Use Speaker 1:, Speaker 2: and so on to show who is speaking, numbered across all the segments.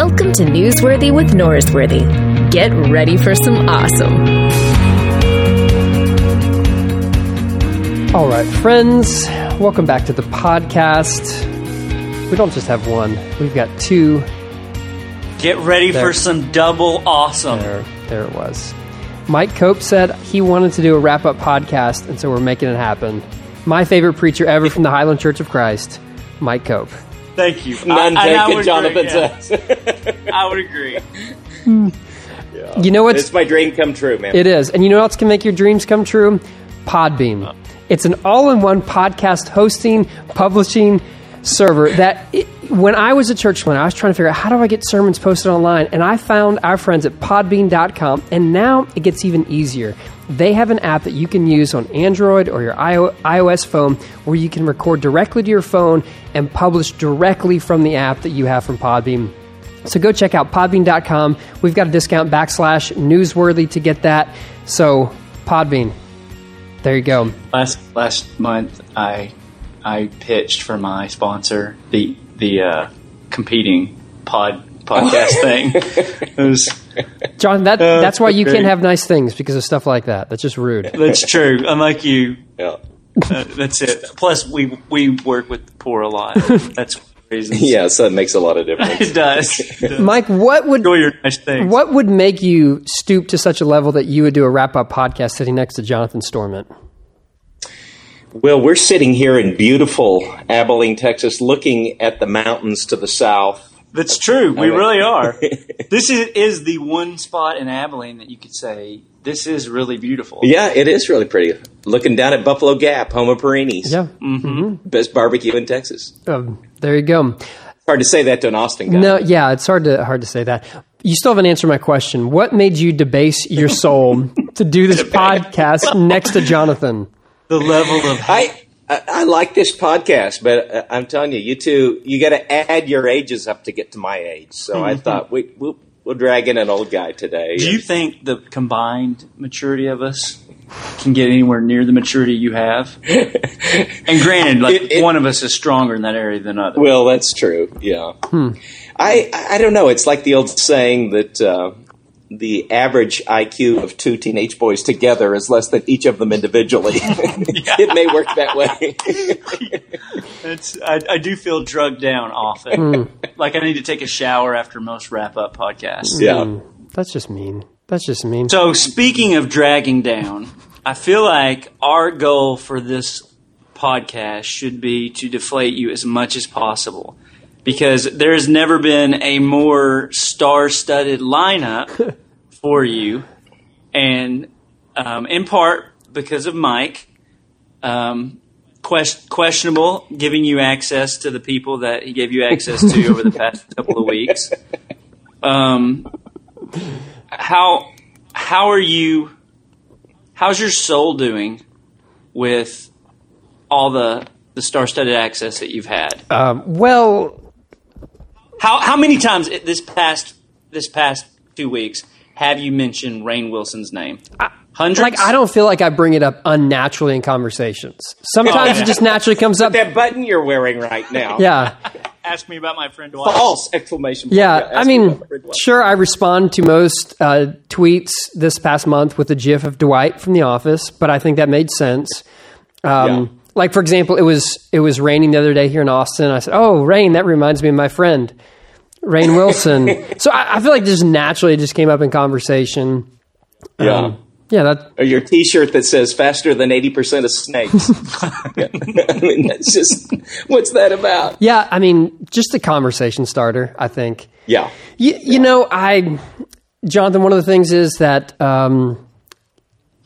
Speaker 1: Welcome to Newsworthy with Norsworthy. Get ready for some awesome.
Speaker 2: All right, friends, welcome back to the podcast. We don't just have one, we've got two.
Speaker 3: Get ready
Speaker 2: There.
Speaker 3: for some double awesome.
Speaker 2: There, there it was. Mike Cope said he wanted to do a wrap up podcast, and so we're making it happen. My favorite preacher ever from the Highland Church of Christ, Mike Cope.
Speaker 3: Thank you.
Speaker 4: None
Speaker 3: I, I
Speaker 4: taken,
Speaker 3: would
Speaker 4: Jonathan
Speaker 3: agree, yeah.
Speaker 4: says.
Speaker 3: I would agree.
Speaker 2: You know what's
Speaker 4: It's my dream come true, man.
Speaker 2: It is. And you know what else can make your dreams come true? Podbean. It's an all in one podcast hosting, publishing server that it, when I was a church, when I was trying to figure out how do I get sermons posted online, and I found our friends at podbean.com, and now it gets even easier. They have an app that you can use on Android or your iOS phone where you can record directly to your phone and publish directly from the app that you have from Podbean. So go check out podbean.com. We've got a discount backslash newsworthy to get that. So, Podbean. There you go.
Speaker 3: Last last month, I I pitched for my sponsor the the uh, competing pod podcast thing. Was
Speaker 2: John, that,
Speaker 3: Uh,
Speaker 2: that's why you
Speaker 3: okay.
Speaker 2: can't have nice things because of stuff like that. That's just rude.
Speaker 3: that's true. Unlike you,
Speaker 4: Yeah.
Speaker 3: uh, that's it. Plus, we we work with the poor a lot. That's reasons.
Speaker 4: yeah, so it makes a lot of difference.
Speaker 3: it does. It does.
Speaker 2: Mike, what would
Speaker 3: Enjoy your nice things.
Speaker 2: what would make you stoop to such a level that you would do a wrap up podcast sitting next to Jonathan Storment?
Speaker 4: Well, we're sitting here in beautiful Abilene, Texas, looking at the mountains to the south.
Speaker 3: That's true. We really are. this is, is the one spot in Abilene that you could say this is really beautiful.
Speaker 4: Yeah, it is really pretty. Looking down at Buffalo Gap, home of Perini's.
Speaker 2: Yeah.
Speaker 4: Best barbecue in Texas.
Speaker 2: Um, there you go.
Speaker 4: Hard to say that to an Austin guy.
Speaker 2: No, yeah, it's hard to hard to say that. You still haven't answered my question. What made you debase your soul to do this podcast next to Jonathan?
Speaker 3: The level of
Speaker 4: I, I I like this podcast, but uh, I'm telling you, you two, you got to add your ages up to get to my age. So I thought we we'll, we'll drag in an old guy today.
Speaker 3: Do you think the combined maturity of us can get anywhere near the maturity you have? and granted, like
Speaker 4: It- it-
Speaker 3: one of us is stronger in that area than others.
Speaker 4: Well, that's true. Yeah. I I don't know. It's like the old saying that uh, the average IQ of two teenage boys together is less than each of them individually. it may work that way.
Speaker 3: It's, I, I do feel drugged down often. Hmm. like I need to take a shower after most wrap up podcasts.
Speaker 4: yeah. Hmm.
Speaker 2: That's just mean. That's just mean.
Speaker 3: So speaking of dragging down, I feel like our goal for this podcast should be to deflate you as much as possible. Because there has never been a more star-studded lineup for you, and um, in part because of Mike, um, quest- questionable giving you access to the people that he gave you access to over the past couple of weeks. Um, how how are you how's your soul doing with all the the star-studded access that you've had
Speaker 2: Um, well,
Speaker 3: how how many times this past this past two weeks have you mentioned Rainn Wilson's name hundreds
Speaker 2: like I don't feel like I bring it up unnaturally in conversations. Sometimes
Speaker 3: Oh,
Speaker 2: it just naturally comes up.
Speaker 4: That button you're wearing right now.
Speaker 2: Yeah,
Speaker 3: ask me about my friend Dwight
Speaker 4: False exclamation point.
Speaker 2: yeah.
Speaker 4: Ask
Speaker 2: I mean,
Speaker 4: about Red Wine.
Speaker 2: sure. I respond to most uh, tweets this past month with a GIF of Dwight from The Office, but I think that made sense. Um,
Speaker 4: Yeah.
Speaker 2: Like for example, it was it was raining the other day here in Austin. I said, "Oh, rain! That reminds me of my friend, Rainn Wilson." so I, I feel like just naturally it just came up in conversation.
Speaker 4: Yeah.
Speaker 2: Um, yeah, that
Speaker 4: or your T-shirt that says "faster than eighty percent of snakes." I mean, that's just what's that about?
Speaker 2: yeah. I mean, just a conversation starter. I think.
Speaker 4: Yeah,
Speaker 2: You, you know, I, Jonathan, one of the things is that um,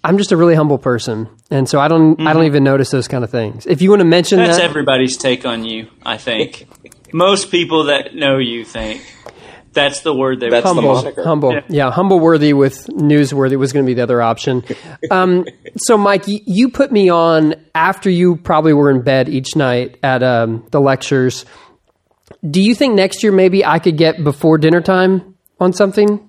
Speaker 2: I'm just a really humble person. And so I don't, I don't even notice those kind of things. If you want to mention
Speaker 3: that's
Speaker 2: that,
Speaker 3: everybody's take on you I think most people that know you think that's the word they
Speaker 4: That's
Speaker 3: would
Speaker 4: the
Speaker 2: humble, humble,
Speaker 3: Yeah.
Speaker 2: yeah. humble worthy with newsworthy was going to be the other option. Um, so, Mike, you, you put me on after you probably were in bed each night at um, the lectures. Do you think next year maybe I could get before dinner time on something?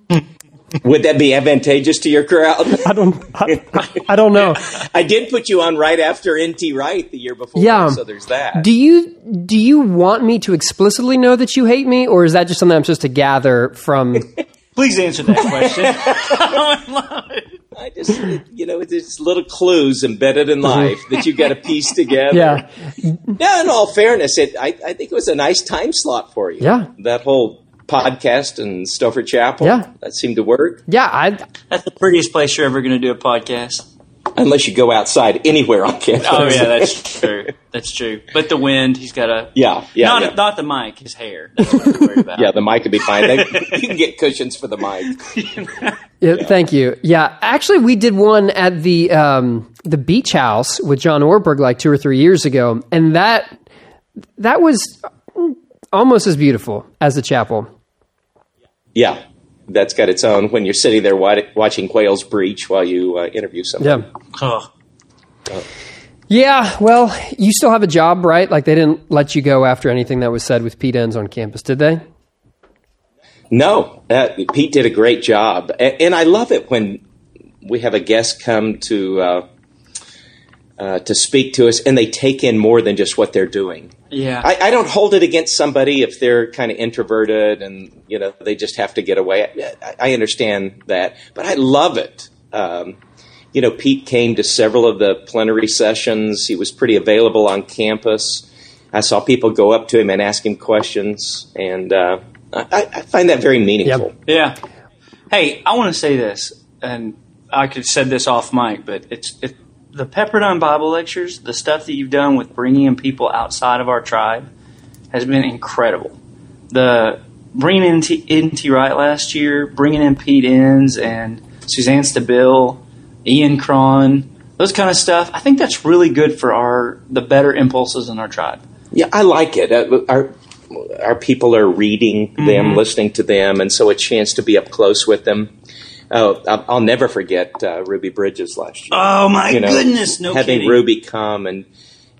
Speaker 4: Would that be advantageous to your crowd?
Speaker 2: I don't. I, I don't know.
Speaker 4: I did put you on right after NT Wright the year before.
Speaker 2: Yeah.
Speaker 4: So there's that.
Speaker 2: Do you do you want me to explicitly know that you hate me, or is that just something I'm supposed to gather from?
Speaker 3: Please answer that question.
Speaker 4: I just, you know, it's little clues embedded in mm-hmm. life that you've got to piece together.
Speaker 2: yeah,
Speaker 4: Yeah, in all fairness, it, I, I think it was a nice time slot for you.
Speaker 2: Yeah.
Speaker 4: That whole podcast in Stauffer Chapel.
Speaker 2: Yeah.
Speaker 4: That seemed to work.
Speaker 2: yeah. I
Speaker 3: That's the prettiest place you're ever going to do a podcast.
Speaker 4: Unless you go outside anywhere on campus.
Speaker 3: Oh yeah, that's true. That's true. But the wind, he's got a
Speaker 4: Yeah, yeah,
Speaker 3: not
Speaker 4: yeah.
Speaker 3: not the mic, his hair. That's what worried about.
Speaker 4: Yeah, the mic would be fine. They, you can get cushions for the mic.
Speaker 2: Yeah, Thank you. Yeah, actually, we did one at the um, the beach house with John Ortberg like two or three years ago, and that that was almost as beautiful as the chapel.
Speaker 4: Yeah, that's got its own. When you're sitting there watching whales breach while you uh, interview someone.
Speaker 2: Yeah.
Speaker 3: Ugh.
Speaker 2: Yeah, well, you still have a job, right? Like they didn't let you go after anything that was said with Pete Enns on campus, did they?
Speaker 4: No, uh, Pete did a great job, A- and I love it when we have a guest come to uh, uh, to speak to us, and they take in more than just what they're doing.
Speaker 3: Yeah.
Speaker 4: I, I don't hold it against somebody if they're kind of introverted and you know they just have to get away. I, I understand that, but I love it. Um, you know, Pete came to several of the plenary sessions. He was pretty available on campus. I saw people go up to him and ask him questions, and uh, I, I find that very meaningful.
Speaker 3: Yeah. Hey, I want to say this, and I could have said this off mic, but it's it, the Pepperdine Bible lectures, the stuff that you've done with bringing in people outside of our tribe, has been incredible. The bringing in T, NT Wright last year, bringing in Pete Enns and Suzanne Stabile, Ian Cron, those kind of stuff. I think that's really good for our the better impulses in our tribe.
Speaker 4: Yeah, I like it. Uh, our our people are reading them, listening to them, and so a chance to be up close with them. Oh, I'll, never forget uh, Ruby Bridges last year.
Speaker 3: Oh my
Speaker 4: you know,
Speaker 3: goodness, no
Speaker 4: having
Speaker 3: kidding.
Speaker 4: Ruby come and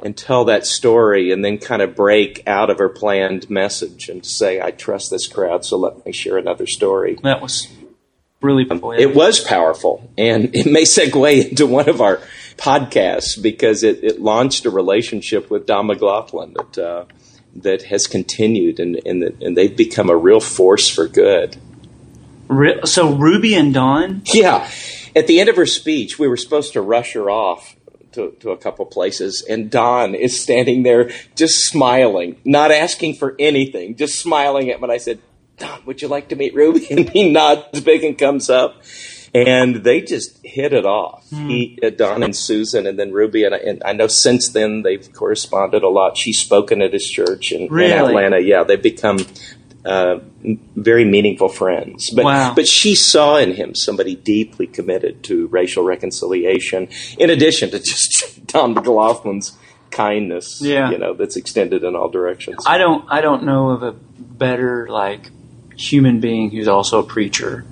Speaker 4: and tell that story, and then kind of break out of her planned message and say, "I trust this crowd, so let me share another story."
Speaker 3: that was really poetic.
Speaker 4: It was powerful, and it may segue into one of our podcasts because it, it launched a relationship with Don McLaughlin that uh, that has continued, and and, and they've become a real force for good.
Speaker 3: So Ruby and Don.
Speaker 4: Yeah, at the end of her speech, we were supposed to rush her off. To, to a couple places, and Don is standing there just smiling, not asking for anything, just smiling at me. And I said, Don, would you like to meet Ruby? And he nods big and comes up. And they just hit it off. He, uh, Don and Susan, and then Ruby. And I, and I know since then they've corresponded a lot. She's spoken at his church in, in Atlanta. Yeah, they've become uh, very meaningful friends. But,
Speaker 3: Wow.
Speaker 4: but she saw in him somebody deeply committed to racial reconciliation, in addition to just Don McLaughlin's kindness,
Speaker 3: Yeah.
Speaker 4: you know, that's extended in all directions.
Speaker 3: I don't. I don't know of a better like human being who's also a preacher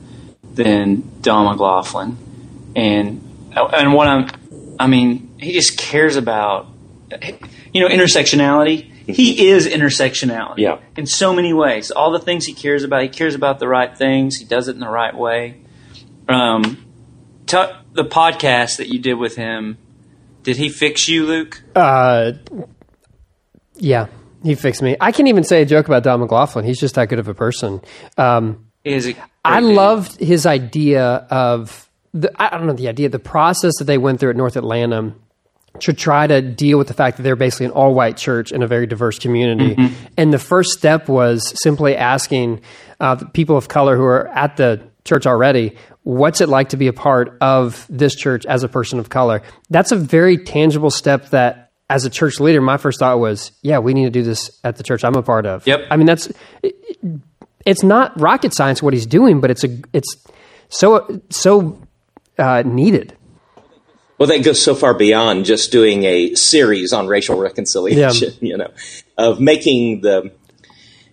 Speaker 3: than Don McLaughlin, and and what I'm. I mean, he just cares about you know intersectionality. He is intersectionality.
Speaker 4: Yeah.
Speaker 3: In so many ways, all the things he cares about, he cares about the right things. He does it in the right way. Um, t- the podcast that you did with him, did he fix you, Luke?
Speaker 2: Uh, yeah, he fixed me. I can't even say a joke about Don McLaughlin. He's just that good of a person. Um,
Speaker 3: Is it?
Speaker 2: I loved his idea of the I don't know the idea the process that they went through at North Atlanta to try to deal with the fact that they're basically an all white church in a very diverse community. And the first step was simply asking uh, people of color who are at the church already, what's it like to be a part of this church as a person of color? That's a very tangible step that as a church leader, my first thought was, yeah, we need to do this at the church I'm a part of.
Speaker 3: Yep.
Speaker 2: I mean, that's it's not rocket science what he's doing, but it's a it's so so uh, needed.
Speaker 4: Well, that goes so far beyond just doing a series on racial reconciliation, you know, of making the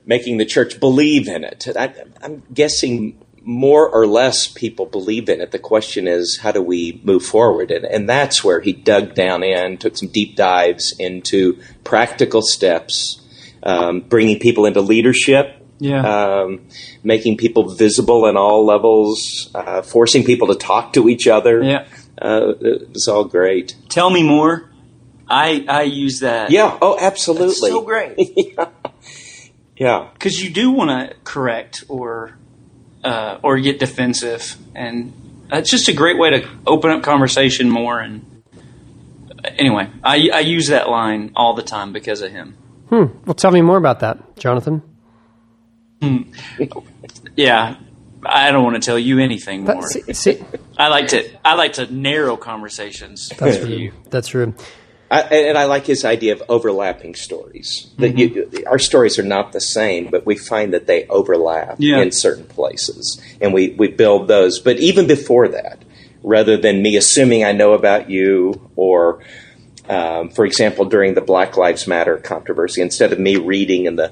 Speaker 4: making the church believe in it. I, I'm guessing more or less people believe in it. The question is, how do we move forward? And, and that's where he dug down in, took some deep dives into practical steps, um, bringing people into leadership
Speaker 3: Yeah.
Speaker 4: um, making people visible in all levels, uh, forcing people to talk to each other.
Speaker 3: Yeah.
Speaker 4: Uh, it was all great.
Speaker 3: Tell me more. I I use that.
Speaker 4: Yeah. Oh, absolutely.
Speaker 3: That's so great.
Speaker 4: Yeah.
Speaker 3: because you do want to correct or uh, or get defensive, and it's just a great way to open up conversation more. And anyway, I I use that line all the time because of him.
Speaker 2: Well, tell me more about that, Jonathan. Hmm.
Speaker 3: Yeah, I don't want to tell you anything more.
Speaker 2: see, see,
Speaker 3: I like to I like to narrow conversations.
Speaker 2: that's
Speaker 3: with
Speaker 2: true.
Speaker 3: you.
Speaker 2: That's true.
Speaker 4: I, and I like his idea of overlapping stories. That
Speaker 3: Mm-hmm.
Speaker 4: you, our stories are not the same, but we find that they overlap
Speaker 3: Yeah.
Speaker 4: in certain places, and we, we build those. But even before that, rather than me assuming I know about you, or um, for example, during the Black Lives Matter controversy, instead of me reading in the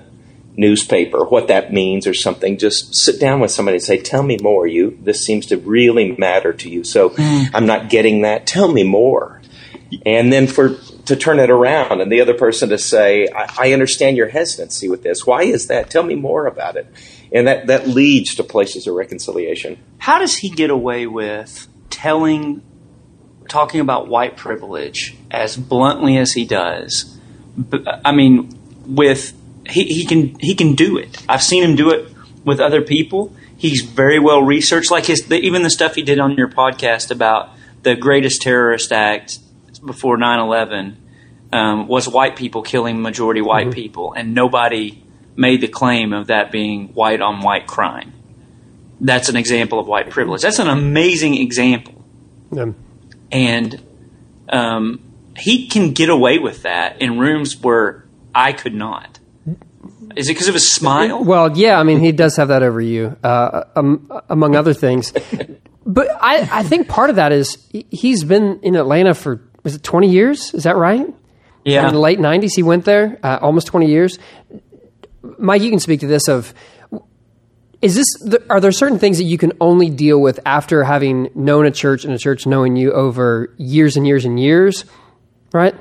Speaker 4: newspaper what that means or something, just sit down with somebody and say, "Tell me more. You this seems to really matter to you. So hmm. I'm not getting that. Tell me more." and then for to turn it around and the other person to say I, I understand your hesitancy with this why is that tell me more about it and that that leads to places of reconciliation
Speaker 3: How does he get away with telling, talking about white privilege as bluntly as he does? I mean, with he, he can he can do it. I've seen him do it with other people. He's very well researched. Like his the, even the stuff he did on your podcast about the greatest terrorist act before 9-11 um, was white people killing majority white people, and nobody made the claim of that being white on white crime that's an example of white privilege. That's an amazing example,
Speaker 2: Um,
Speaker 3: and um, he can get away with that in rooms where I could not. Is it because of his smile?
Speaker 2: Well, yeah, I mean, he does have that over you, uh, um, among other things. But I, I think part of that is he's been in Atlanta for was it twenty years? Is that right?
Speaker 3: Yeah,
Speaker 2: In the late '90s, he went there, uh, almost twenty years. Mike, you can speak to this. Of is this? Are there certain things that you can only deal with after having known a church and a church knowing you over years and years and years? Right?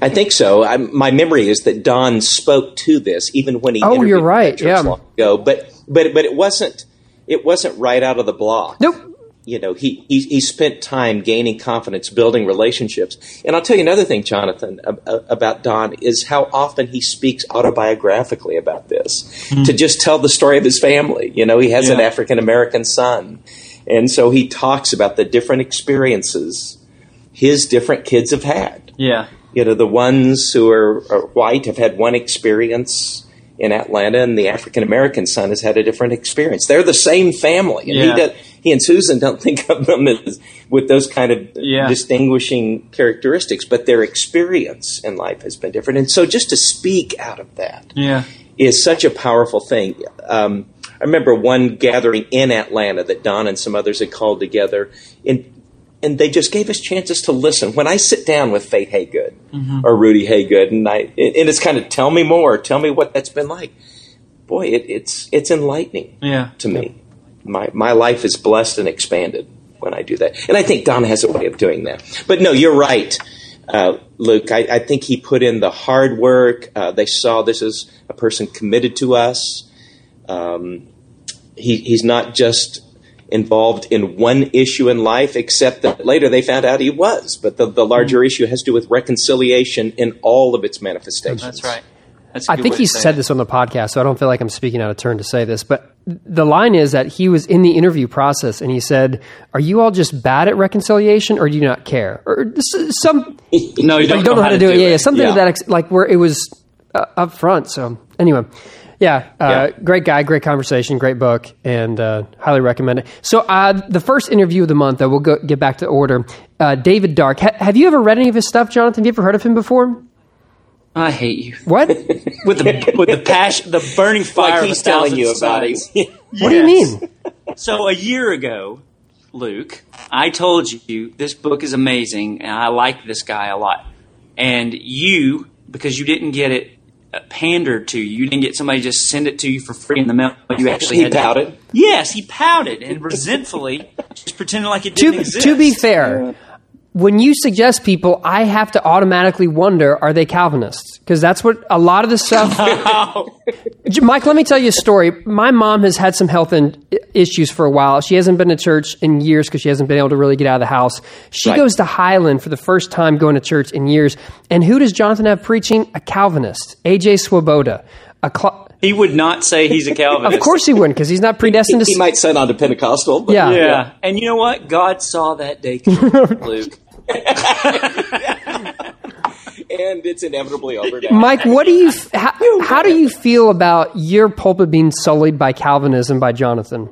Speaker 4: I think so. I, my memory is that don spoke to this even when he
Speaker 2: Oh, you're right,
Speaker 4: at church
Speaker 2: yeah.
Speaker 4: long ago. But but but it wasn't it wasn't right out of the block.
Speaker 2: Nope.
Speaker 4: you know he, he he spent time gaining confidence building relationships. And i'll tell you another thing jonathan ab- ab- about don is how often he speaks autobiographically about this. Hmm. To just tell the story of his family. You know he has an african american son. And so he talks about the different experiences his different kids have had.
Speaker 3: Yeah,
Speaker 4: you know the ones who are, are white have had one experience in Atlanta, and the African American son has had a different experience. They're the same family, and
Speaker 3: Yeah.
Speaker 4: he, does, he and Susan don't think of them as with those kind of
Speaker 3: Yeah.
Speaker 4: distinguishing characteristics, but their experience in life has been different. And so, just to speak out of that
Speaker 3: yeah,
Speaker 4: is such a powerful thing. Um, I remember one gathering in Atlanta that Don and some others had called together, and and they just gave us chances to listen. When I sit down with Faith Haygood or Rudy Haygood, and I and it's kind of tell me more, tell me what that's been like. Boy, it, it's it's enlightening
Speaker 3: yeah.
Speaker 4: to me. My my life is blessed and expanded when I do that, and I think Don has a way of doing that. But no, you're right, uh, Luke. I, I think he put in the hard work. Uh, they saw this as a person committed to us. Um, he, he's not just involved in one issue in life, except that later they found out he was. But the, the larger issue has to do with reconciliation in all of its manifestations.
Speaker 3: That's right. That's a
Speaker 2: I
Speaker 3: good
Speaker 2: think he said
Speaker 3: it.
Speaker 2: this on the podcast, so I don't feel like I'm speaking out of turn to say this. But the line is that he was in the interview process and he said, "Are you all just bad at reconciliation, or do you not care?" Or s- some
Speaker 3: No, you
Speaker 2: you
Speaker 3: don't,
Speaker 2: don't know how to do it. Yeah, yeah, something
Speaker 4: Yeah.
Speaker 2: that ex- like where it was uh, up front. So anyway, yeah, uh,
Speaker 4: Yeah.
Speaker 2: great guy, great conversation, great book, and uh, highly recommend it. So uh, the first interview of the month, though, we'll go, get back to order. Uh, David Dark. Ha- have you ever read any of his stuff, Jonathan? Have you ever heard of him before?
Speaker 3: I hate you
Speaker 2: What?
Speaker 3: with the with the passion, the burning fire.
Speaker 4: Like
Speaker 3: of
Speaker 4: he's telling you about it.
Speaker 3: suns.
Speaker 2: What do you mean?
Speaker 3: So a year ago, Luke, I told you this book is amazing and I like this guy a lot. And you, because you didn't get it pandered to you, you didn't get somebody just send it to you for free in the mail. You actually
Speaker 4: He
Speaker 3: had to-
Speaker 4: pouted?
Speaker 3: yes, he pouted and resentfully just pretending like it didn't exist.
Speaker 2: to be fair, when you suggest people, I have to automatically wonder, are they Calvinists? Because that's what a lot of the stuff. Mike, let me tell you a story. My mom has had some health in, issues for a while. She hasn't been to church in years because she hasn't been able to really get out of the house. She
Speaker 4: Right.
Speaker 2: goes to Highland for the first time going to church in years. And who does Jonathan have preaching? A Calvinist, AJ Swoboda. A cl-
Speaker 3: He would not say he's a Calvinist.
Speaker 2: of course he wouldn't because he's not predestined to.
Speaker 4: He might sign on to Pentecostal. But
Speaker 2: Yeah.
Speaker 3: Yeah. And you know what? God saw that day coming, Luke.
Speaker 4: and it's inevitably over now.
Speaker 2: Mike, what do you? f- How, how do you feel about your pulpit being sullied by Calvinism by Jonathan?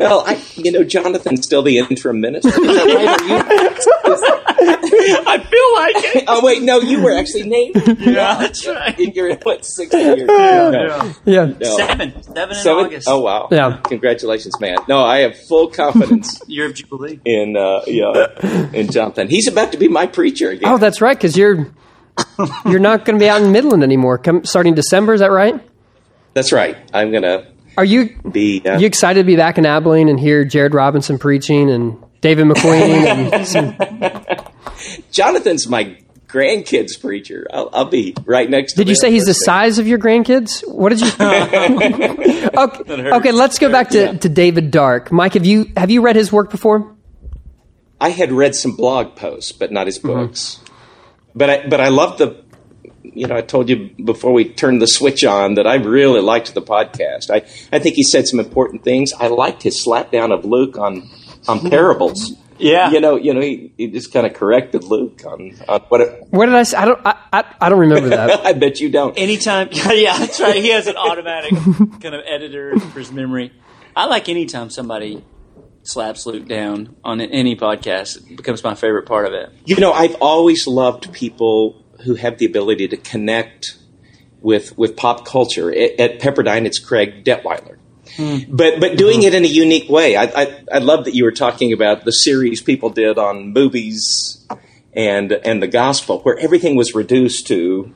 Speaker 4: Well, I, you know, Jonathan's still the interim minister. Is that right? Are you-
Speaker 3: I feel like it.
Speaker 4: oh, wait, no, you were actually named.
Speaker 3: Yeah, that's right.
Speaker 4: You're what, 60 years? No.
Speaker 2: Yeah.
Speaker 4: No.
Speaker 3: Seven. Seven in
Speaker 4: Seven?
Speaker 3: August.
Speaker 4: Oh, wow.
Speaker 2: Yeah.
Speaker 4: Congratulations, man. No, I have full confidence
Speaker 3: Year of Jubilee.
Speaker 4: in, uh, yeah, in Jonathan. He's about to be my preacher again.
Speaker 2: Oh, that's right. Because you're you're not going to be out in Midland anymore. Come starting December. Is that right?
Speaker 4: That's right. I'm going to
Speaker 2: Are you
Speaker 4: be. Uh,
Speaker 2: you excited to be back in Abilene and hear Jared Robinson preaching and David McQueen? and some,
Speaker 4: Jonathan's my grandkids preacher. I'll, I'll be right next to
Speaker 2: did you say he's the
Speaker 4: listening.
Speaker 2: size of your grandkids? What did you? okay, okay, let's go back to, to David Dark. Mike, have you have you read his work before?
Speaker 4: I had read some blog posts, but not his
Speaker 2: Mm-hmm.
Speaker 4: books. But I but I love the you know, I told you before we turned the switch on that I really liked the podcast. I, I think he said some important things. I liked his slapdown of Luke on on parables.
Speaker 3: Yeah.
Speaker 4: You know, you know, he, he just kind of corrected Luke on, on what it,
Speaker 2: What did I say? I don't. I, I, I don't remember that.
Speaker 4: I bet you don't.
Speaker 3: Anytime, yeah, that's right. He has an automatic kind of editor for his memory. I like anytime somebody slaps Luke down on any podcast. It becomes my favorite part of it.
Speaker 4: You know, I've always loved people who have the ability to connect with with pop culture. At, at Pepperdine, it's Craig Detweiler. Hmm. But but doing hmm. it in a unique way. I, I I love that you were talking about the series people did on movies and and the gospel, where everything was reduced to,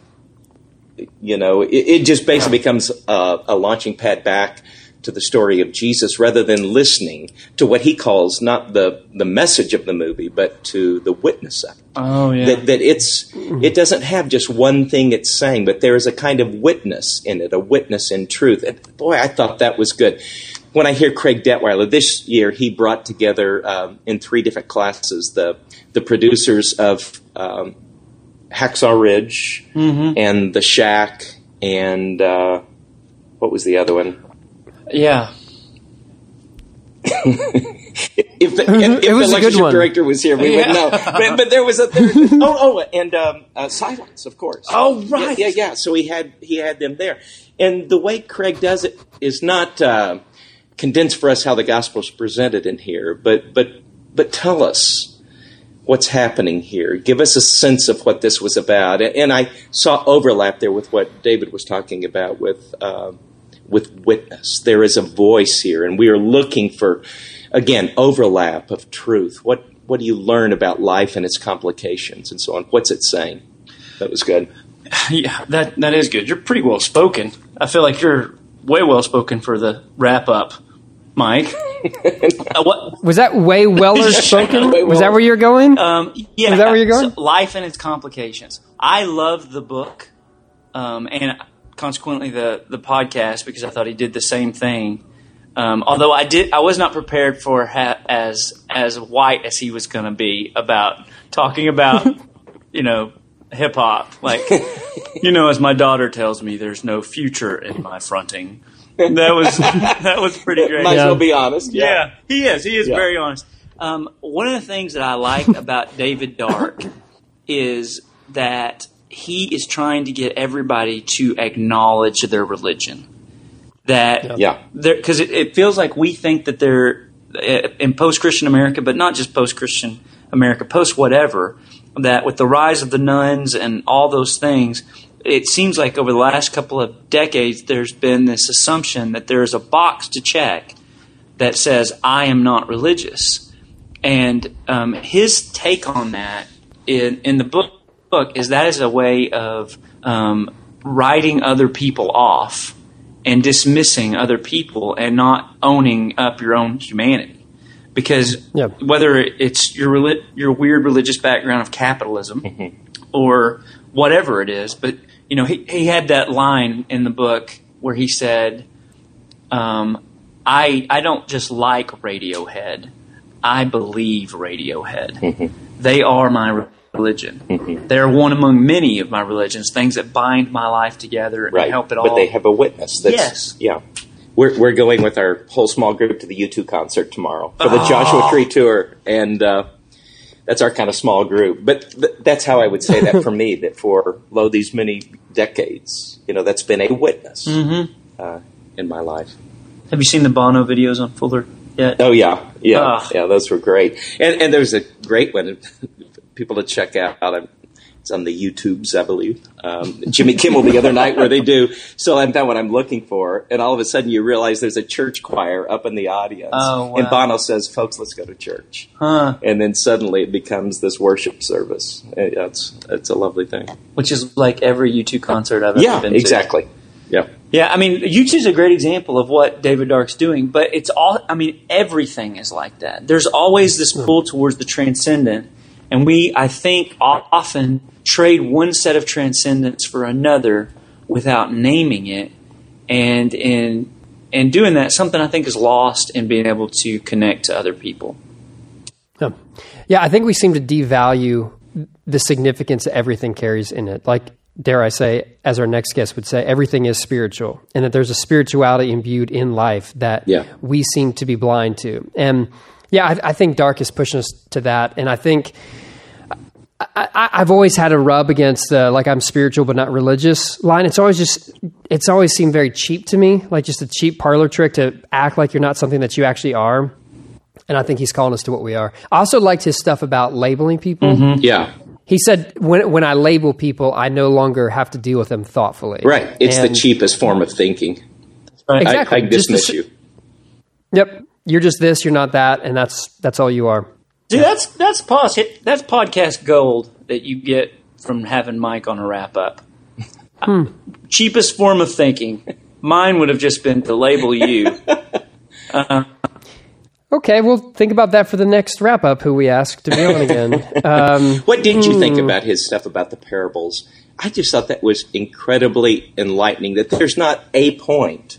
Speaker 4: you know, it, it just basically becomes a, a launching pad back to the story of Jesus, rather than listening to what he calls not the the message of the movie, but to the witness of it
Speaker 3: Oh yeah.
Speaker 4: that, that it's it doesn't have just one thing it's saying, but there is a kind of witness in it, a witness in truth. And boy, I thought that was good. When I hear Craig Detweiler this year, he brought together um, in three different classes the the producers of um, Hacksaw Ridge and The Shack and uh, what was the other one?
Speaker 3: Yeah.
Speaker 4: If the, if, if
Speaker 2: It was
Speaker 4: the
Speaker 2: a good
Speaker 4: lectureship
Speaker 2: one.
Speaker 4: director was here, we would know. But, but there was a there, oh oh and um, uh, silence, of course.
Speaker 3: Oh, right.
Speaker 4: Yeah, yeah, yeah. So he had he had them there, and the way Craig does it is not uh, condense for us how the gospel is presented in here, but but but tell us what's happening here. Give us a sense of what this was about, and, and I saw overlap there with what David was talking about with. Uh, with witness. There is a voice here, and we are looking for, again, overlap of truth. What what do you learn about life and its complications and so on? What's it saying? That was good.
Speaker 3: Yeah, that that is good. You're pretty well spoken. I feel like you're way well spoken for the wrap up, Mike. Uh, what?
Speaker 2: Was that way Weller spoken?
Speaker 4: Way
Speaker 2: Was that where you're going?
Speaker 3: Um, yeah,
Speaker 2: Is that where you're going?
Speaker 3: so life and its complications. I love the book, um, and consequently the the podcast because I thought he did the same thing. Um, although I did, I was not prepared for ha- as as white as he was going to be about talking about, you know, hip hop. Like, you know, as my daughter tells me, there's no future in my fronting. That was that was pretty great.
Speaker 4: Might as
Speaker 2: Yeah.
Speaker 4: well be honest.
Speaker 3: Yeah, he is. He is
Speaker 4: Yeah.
Speaker 3: very honest. Um, one of the things that I like about David Dark is that he is trying to get everybody to acknowledge their religion. That
Speaker 4: Yeah.
Speaker 3: because it, it feels like we think that they're uh, in post Christian America, but not just post Christian America, post whatever. That with the rise of the nones and all those things, it seems like over the last couple of decades, there's been this assumption that there is a box to check that says I am not religious, and um, his take on that in in the book book is that is a way of um, writing other people off and dismissing other people and not owning up your own humanity. because
Speaker 2: Yeah.
Speaker 3: whether it's your your weird religious background of capitalism
Speaker 4: Mm-hmm.
Speaker 3: or whatever it is, but you know he he had that line in the book where he said, um, "I I don't just like Radiohead, I believe Radiohead.
Speaker 4: Mm-hmm.
Speaker 3: They are my religion. They're one among many of my religions, things that bind my life together and
Speaker 4: right.
Speaker 3: help it all."
Speaker 4: But they have a witness. That's,
Speaker 3: Yes.
Speaker 4: Yeah. We're, we're going with our whole small group to the U2 concert tomorrow for the
Speaker 3: Oh.
Speaker 4: Joshua Tree Tour. And uh, that's our kind of small group. But th- that's how I would say that for me, that for, lo, these many decades, you know, that's been a witness
Speaker 3: Mhm.
Speaker 4: uh, in my life.
Speaker 3: Have you seen the Bono videos on Fuller yet?
Speaker 4: Oh yeah, yeah,
Speaker 3: Ah.
Speaker 4: yeah. Those were great, and and there's a great one. People to check out. It's on the YouTubes, I believe. Um, Jimmy Kimmel the other night where they do. So I'm that what I'm looking for, and all of a sudden you realize there's a church choir up in the audience,
Speaker 3: Oh, wow.
Speaker 4: and Bono says, "Folks, let's go to church."
Speaker 3: Huh.
Speaker 4: And then suddenly it becomes this worship service. That's it's a lovely thing.
Speaker 3: Which is like every U2 concert I've ever
Speaker 4: Yeah,
Speaker 3: been to.
Speaker 4: exactly. Yeah.
Speaker 3: Yeah, I mean, U2 is a great example of what David Dark's doing, but it's all, I mean, everything is like that. There's always this pull towards the transcendent, and we, I think, often trade one set of transcendence for another without naming it, and in in doing that, something I think is lost in being able to connect to other people.
Speaker 2: Yeah. yeah, I think we seem to devalue the significance that everything carries in it. Like, dare I say, as our next guest would say, everything is spiritual, and that there's a spirituality imbued in life that
Speaker 4: Yeah.
Speaker 2: we seem to be blind to. And yeah, I, I think Dark is pushing us to that. And I think I, I, I've always had a rub against uh, like I'm spiritual but not religious line. It's always just it's always seemed very cheap to me, like just a cheap parlor trick to act like you're not something that you actually are. And I think he's calling us to what we are. I also liked his stuff about labeling people.
Speaker 4: Yeah.
Speaker 2: He said, when, when I label people, I no longer have to deal with them thoughtfully.
Speaker 4: Right. It's the cheapest form of thinking.
Speaker 3: Right.
Speaker 2: Exactly.
Speaker 4: I, I dismiss
Speaker 2: s-
Speaker 4: you.
Speaker 2: Yep. You're just this, you're not that, and that's that's all you are.
Speaker 3: Dude, that's that's pos- that's podcast gold that you get from having Mike on a wrap up. Cheapest form of thinking. Mine would have just been to label you.
Speaker 2: Okay, well, think about that for the next wrap up. Who we ask to be on again? Um,
Speaker 4: What did you
Speaker 2: Hmm.
Speaker 4: think about his stuff about the parables? I just thought that was incredibly enlightening. That there's not a point,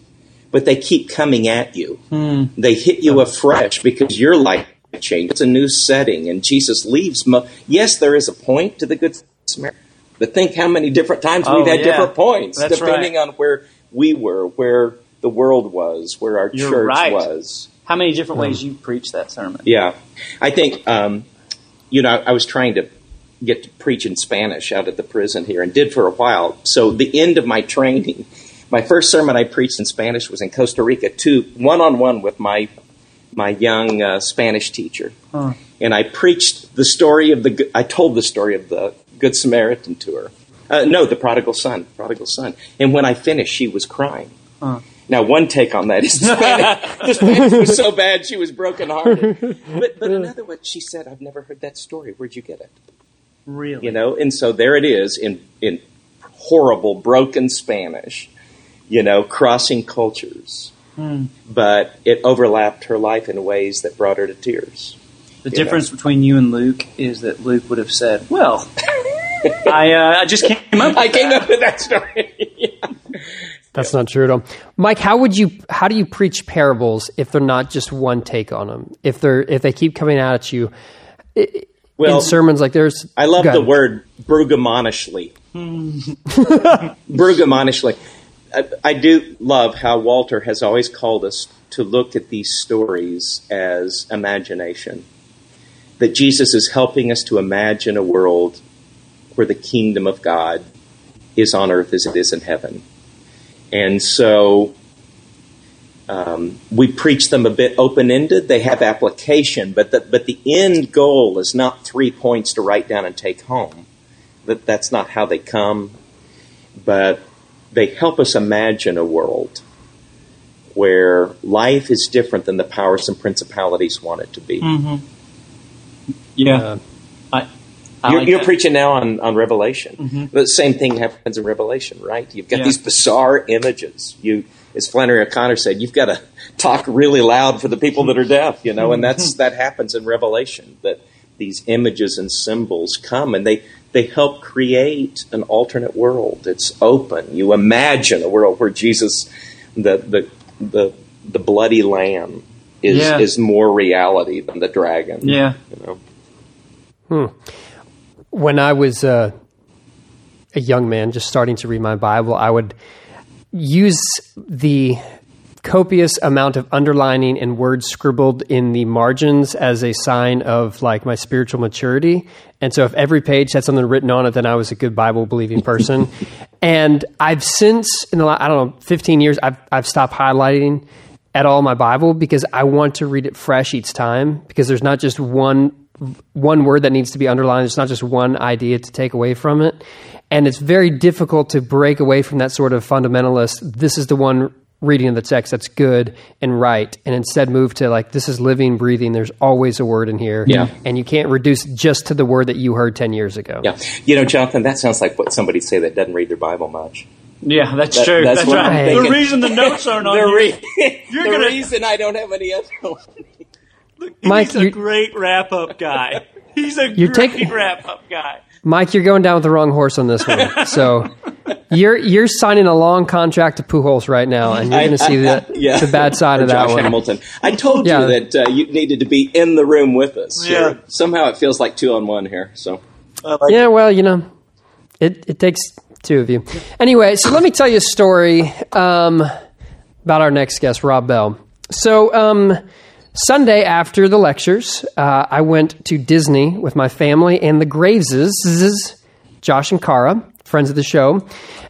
Speaker 4: but they keep coming at you.
Speaker 2: Hmm.
Speaker 4: They hit you afresh because your life changed. It's a new setting, and Jesus leaves. Mo- yes, there is a point to the Good Samaritan, but think how many different times
Speaker 3: Oh,
Speaker 4: we've had
Speaker 3: yeah.
Speaker 4: different points
Speaker 3: That's
Speaker 4: depending
Speaker 3: right.
Speaker 4: on where we were, where the world was, where our
Speaker 3: You're
Speaker 4: church
Speaker 3: right.
Speaker 4: was.
Speaker 3: How many different ways you preach that sermon?
Speaker 4: Yeah, I think um, you know I was trying to get to preach in Spanish out at the prison here, and did for a while. So the end of my training, my first sermon I preached in Spanish was in Costa Rica, two one on one with my my young uh, Spanish teacher, and I preached the story of the. I told the story of the Good Samaritan to her. Uh, no, the prodigal son, prodigal son. And when I finished, she was crying. Now, one take on that is the Spanish, the Spanish was so bad she was brokenhearted. But, but another one, she said, "I've never heard that story. Where'd you get it?"
Speaker 3: Really?
Speaker 4: You know, and so there it is in in horrible, broken Spanish. You know, crossing cultures, but it overlapped her life in ways that brought her to tears.
Speaker 3: The
Speaker 4: You know.
Speaker 3: difference between you and Luke is that Luke would have said, "Well, I uh, I just came up. With
Speaker 4: I came
Speaker 3: that.
Speaker 4: up with that story.
Speaker 2: That's not true at all, Mike. How would you? How do you preach parables if they're not just one take on them? If they're if they keep coming out at you
Speaker 4: well,
Speaker 2: in sermons like there's.
Speaker 4: I love the word Brueggemannishly. Brueggemannishly. I, I do love how Walter has always called us to look at these stories as imagination. That Jesus is helping us to imagine a world where the kingdom of God is on earth as it is in heaven. And so um, we preach them a bit open ended. They have application, but the, but the end goal is not three points to write down and take home. That that's not how they come, but they help us imagine a world where life is different than the powers and principalities want it to be.
Speaker 3: Yeah,
Speaker 2: Uh,
Speaker 3: I I
Speaker 4: you're,
Speaker 3: like
Speaker 4: you're preaching now on, on Revelation. The same thing happens in Revelation, right? You've got
Speaker 3: Yeah.
Speaker 4: these bizarre images. You, as Flannery O'Connor said, you've got to talk really loud for the people that are deaf, you know, and that's that happens in Revelation. That these images and symbols come and they they help create an alternate world. It's open. You imagine a world where Jesus, the the the, the bloody lamb, is
Speaker 3: Yeah.
Speaker 4: is more reality than the dragon.
Speaker 3: Yeah.
Speaker 4: you know.
Speaker 2: when I was uh, a young man, just starting to read my Bible, I would use the copious amount of underlining and words scribbled in the margins as a sign of like my spiritual maturity. And so if every page had something written on it, then I was a good Bible believing person. and I've since in the last, I don't know 15 years I've I've stopped highlighting at all my Bible because I want to read it fresh each time because there's not just one one word that needs to be underlined. It's not just one idea to take away from it. And it's very difficult to break away from that sort of fundamentalist, this is the one reading of the text that's good and right, and instead move to like, this is living, breathing. There's always a word in here.
Speaker 4: Yeah.
Speaker 2: And you can't reduce just to the word that you heard 10 years ago.
Speaker 4: Yeah, you know, Jonathan, that sounds like what somebody say that doesn't read their Bible much.
Speaker 3: Yeah, that's
Speaker 4: That-
Speaker 3: true.
Speaker 4: that's
Speaker 3: That's, right. The reason the notes aren't on
Speaker 4: the
Speaker 3: here,
Speaker 4: re-
Speaker 3: You're
Speaker 4: the
Speaker 3: gonna-
Speaker 4: reason I don't have any other one.
Speaker 2: Mike,
Speaker 3: he's a great wrap up guy. He's a
Speaker 2: You're
Speaker 3: great
Speaker 2: taking-
Speaker 3: wrap up guy.
Speaker 2: Mike, you're going down with the wrong horse on this one. So you're you're signing a long contract to Pujols right now, and you're going to see the,
Speaker 4: Yeah.
Speaker 2: the bad side
Speaker 4: Or
Speaker 2: of that
Speaker 4: Josh
Speaker 2: one.
Speaker 4: Hamilton. I told
Speaker 2: Yeah.
Speaker 4: you that uh, you needed to be in the room with us.
Speaker 3: Yeah.
Speaker 4: Here. Somehow it feels like two on one here. So
Speaker 2: Yeah, well, you know, it, it takes two of you. Anyway, so let me tell you a story um, about our next guest, Rob Bell. So, um, Sunday after the lectures, uh, I went to Disney with my family and the Graveses, Josh and Kara, friends of the show.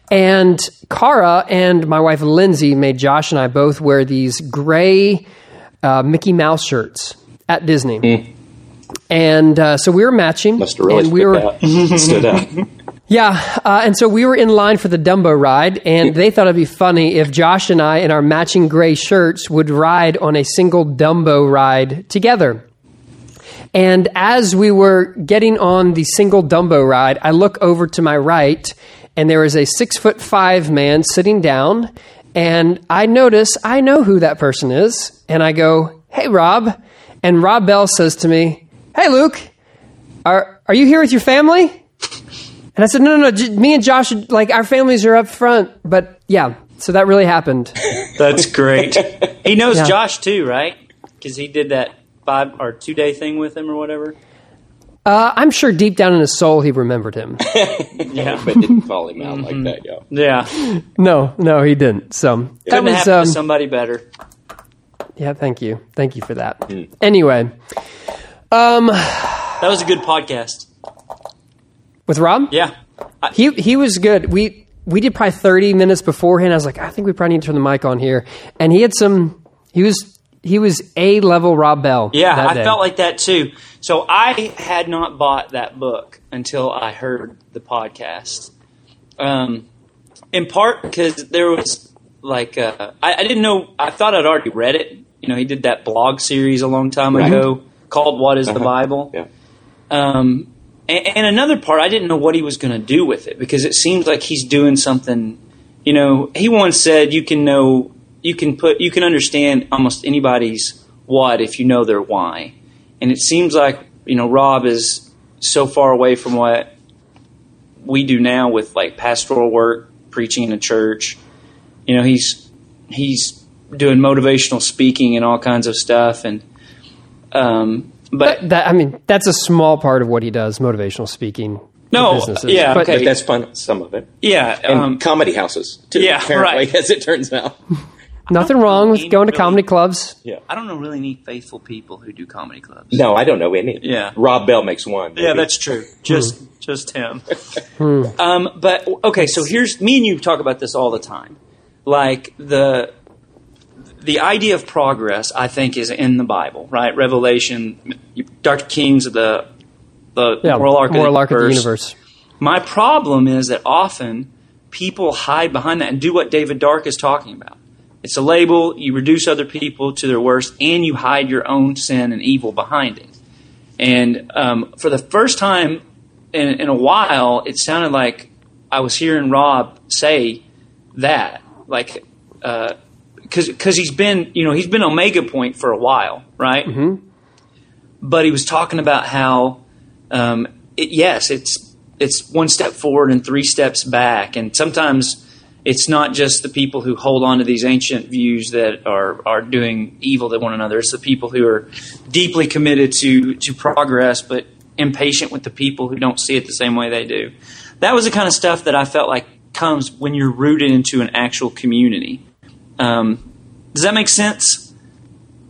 Speaker 2: And Kara and my wife Lindsay made Josh and I both wear these gray uh, Mickey Mouse shirts at Disney. And uh, so we were matching.
Speaker 4: must have really
Speaker 2: and we were,
Speaker 4: stood out.
Speaker 2: Yeah, uh, and so we were in line for the Dumbo ride, and they thought it'd be funny if Josh and I, in our matching gray shirts, would ride on a single Dumbo ride together. And as we were getting on the single Dumbo ride, I look over to my right, and there is a six foot five man sitting down, and I notice I know who that person is, and I go, "Hey, Rob," and Rob Bell says to me, "Hey, Luke, are are you here with your family?" And I said, no, no, no. j- Me and Josh, like our families are up front. But yeah, so that really happened.
Speaker 3: That's great. He knows
Speaker 2: Yeah.
Speaker 3: Josh too, right? Because he did that five or two day thing with him or whatever.
Speaker 2: Uh, I'm sure deep down in his soul, he remembered him.
Speaker 3: Yeah,
Speaker 4: but didn't call him out like that, yo.
Speaker 3: yeah.
Speaker 2: no, no, he didn't. So that
Speaker 3: Couldn't
Speaker 2: was,
Speaker 3: happen
Speaker 2: um,
Speaker 3: to somebody better.
Speaker 2: yeah. Thank you, thank you for that. Anyway, um,
Speaker 3: That was a good podcast.
Speaker 2: With Rob,
Speaker 3: Yeah,
Speaker 2: he he was good. We we did probably 30 minutes beforehand. I was like, I think we probably need to turn the mic on here, and he had some. He was he was a level Rob Bell.
Speaker 3: yeah.
Speaker 2: that
Speaker 3: I
Speaker 2: day.
Speaker 3: felt like that too. So I had not bought that book until I heard the podcast. Um, in part because there was like uh, I, I didn't know. I thought I'd already read it. You know, he did that blog series a long time
Speaker 4: Right.
Speaker 3: ago called "What Is the
Speaker 4: Uh-huh.
Speaker 3: Bible."
Speaker 4: Yeah.
Speaker 3: Um, and, and another part, I didn't know what he was going to do with it because it seems like he's doing something. You know, he once said, "You can know, you can put, you can understand almost anybody's what if you know their why." And it seems like you know Rob is so far away from what we do now with like pastoral work, preaching in a church. You know, he's he's doing motivational speaking and all kinds of stuff, and um, but
Speaker 2: But that I mean, that's a small part of what he does, motivational speaking.
Speaker 3: No,
Speaker 2: businesses.
Speaker 3: yeah,
Speaker 2: but
Speaker 3: okay.
Speaker 4: But that's fun, some of it.
Speaker 3: yeah,
Speaker 4: And
Speaker 3: um,
Speaker 4: comedy houses, too,
Speaker 3: yeah,
Speaker 4: apparently,
Speaker 3: right.
Speaker 4: as it turns out.
Speaker 2: nothing wrong with going to
Speaker 3: really.
Speaker 2: comedy clubs.
Speaker 4: Yeah.
Speaker 3: I don't know really need faithful people who do comedy clubs.
Speaker 4: No, I don't know any.
Speaker 3: Yeah.
Speaker 4: Rob Bell makes one.
Speaker 3: Yeah, that's true. Just just him. um, but okay, so here's me and you talk about this all the time. Like the the idea of progress, I think, is in the Bible, right? Revelation, Dr. King's the the
Speaker 2: Yeah,
Speaker 3: moral arc,
Speaker 2: moral
Speaker 3: of, the
Speaker 2: arc of the
Speaker 3: universe. My problem is that often people hide behind that and do what David Dark is talking about. It's a label, you reduce other people to their worst, and you hide your own sin and evil behind it. And um, for the first time in, in a while, it sounded like I was hearing Rob say that, like, because because he's been you know he's been Omega Point for a while, right? Mm-hmm. But he was talking about how um, it, yes, it's it's one step forward and three steps back, and sometimes it's not just the people who hold on to these ancient views that are are doing evil to one another. It's the people who are deeply committed to to progress, but impatient with the people who don't see it the same way they do. That was the kind of stuff that I felt like comes when you're rooted into an actual community. Um, does that make sense?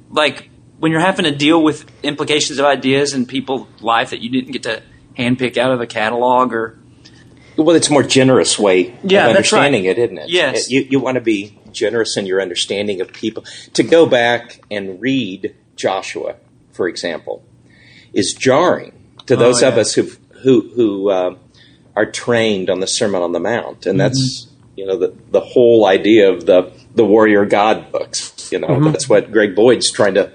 Speaker 3: Like when you're having to deal with implications of ideas in people's life that you didn't get to handpick out of a catalog or
Speaker 4: well, it's a more generous way
Speaker 3: Yeah,
Speaker 4: of understanding
Speaker 3: right.
Speaker 4: it, isn't it?
Speaker 3: Yes.
Speaker 4: You, you want to be generous in your understanding of people. To go back and read Joshua, for example, is jarring to those
Speaker 3: Oh,
Speaker 4: of us who've, who who uh, are trained on the Sermon on the Mount, and that's
Speaker 3: Mm-hmm.
Speaker 4: you know the the whole idea of the the Warrior God books. You know,
Speaker 3: Mm-hmm.
Speaker 4: that's what Greg Boyd's trying to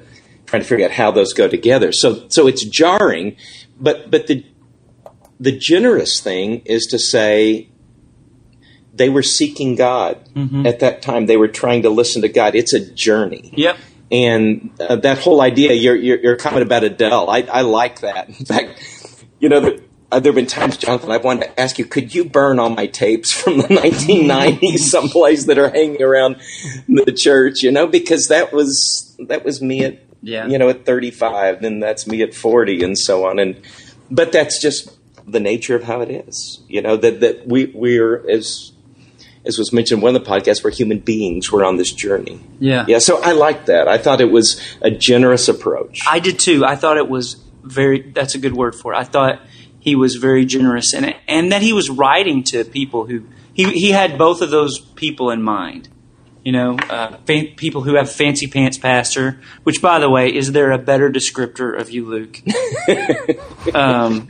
Speaker 4: trying to figure out how those go together. So so it's jarring, but but the the generous thing is to say they were seeking God
Speaker 3: Mm-hmm.
Speaker 4: at that time. They were trying to listen to God. It's a journey.
Speaker 3: Yep.
Speaker 4: And uh, that whole idea, your, your, your comment about Adele, I, I like that. In fact, you know, the, uh, there have been times, Jonathan, I've wanted to ask you, could you burn all my tapes from the 1990s someplace that are hanging around the church, you know, because that was, that was me at,
Speaker 3: Yeah.
Speaker 4: you know, at 35, then that's me at 40 and so on. And, but that's just the nature of how it is, you know, that, that we, we're, as, as was mentioned in one of the podcasts, we're human beings. We're on this journey.
Speaker 3: Yeah.
Speaker 4: Yeah, so I like that. I thought it was a generous approach.
Speaker 3: I did too. I thought it was very. That's a good word for it. I thought he was very generous, and and that he was writing to people who he he had both of those people in mind. You know, uh, fan, people who have fancy pants pastor. Which, by the way, is there a better descriptor of you, Luke? um,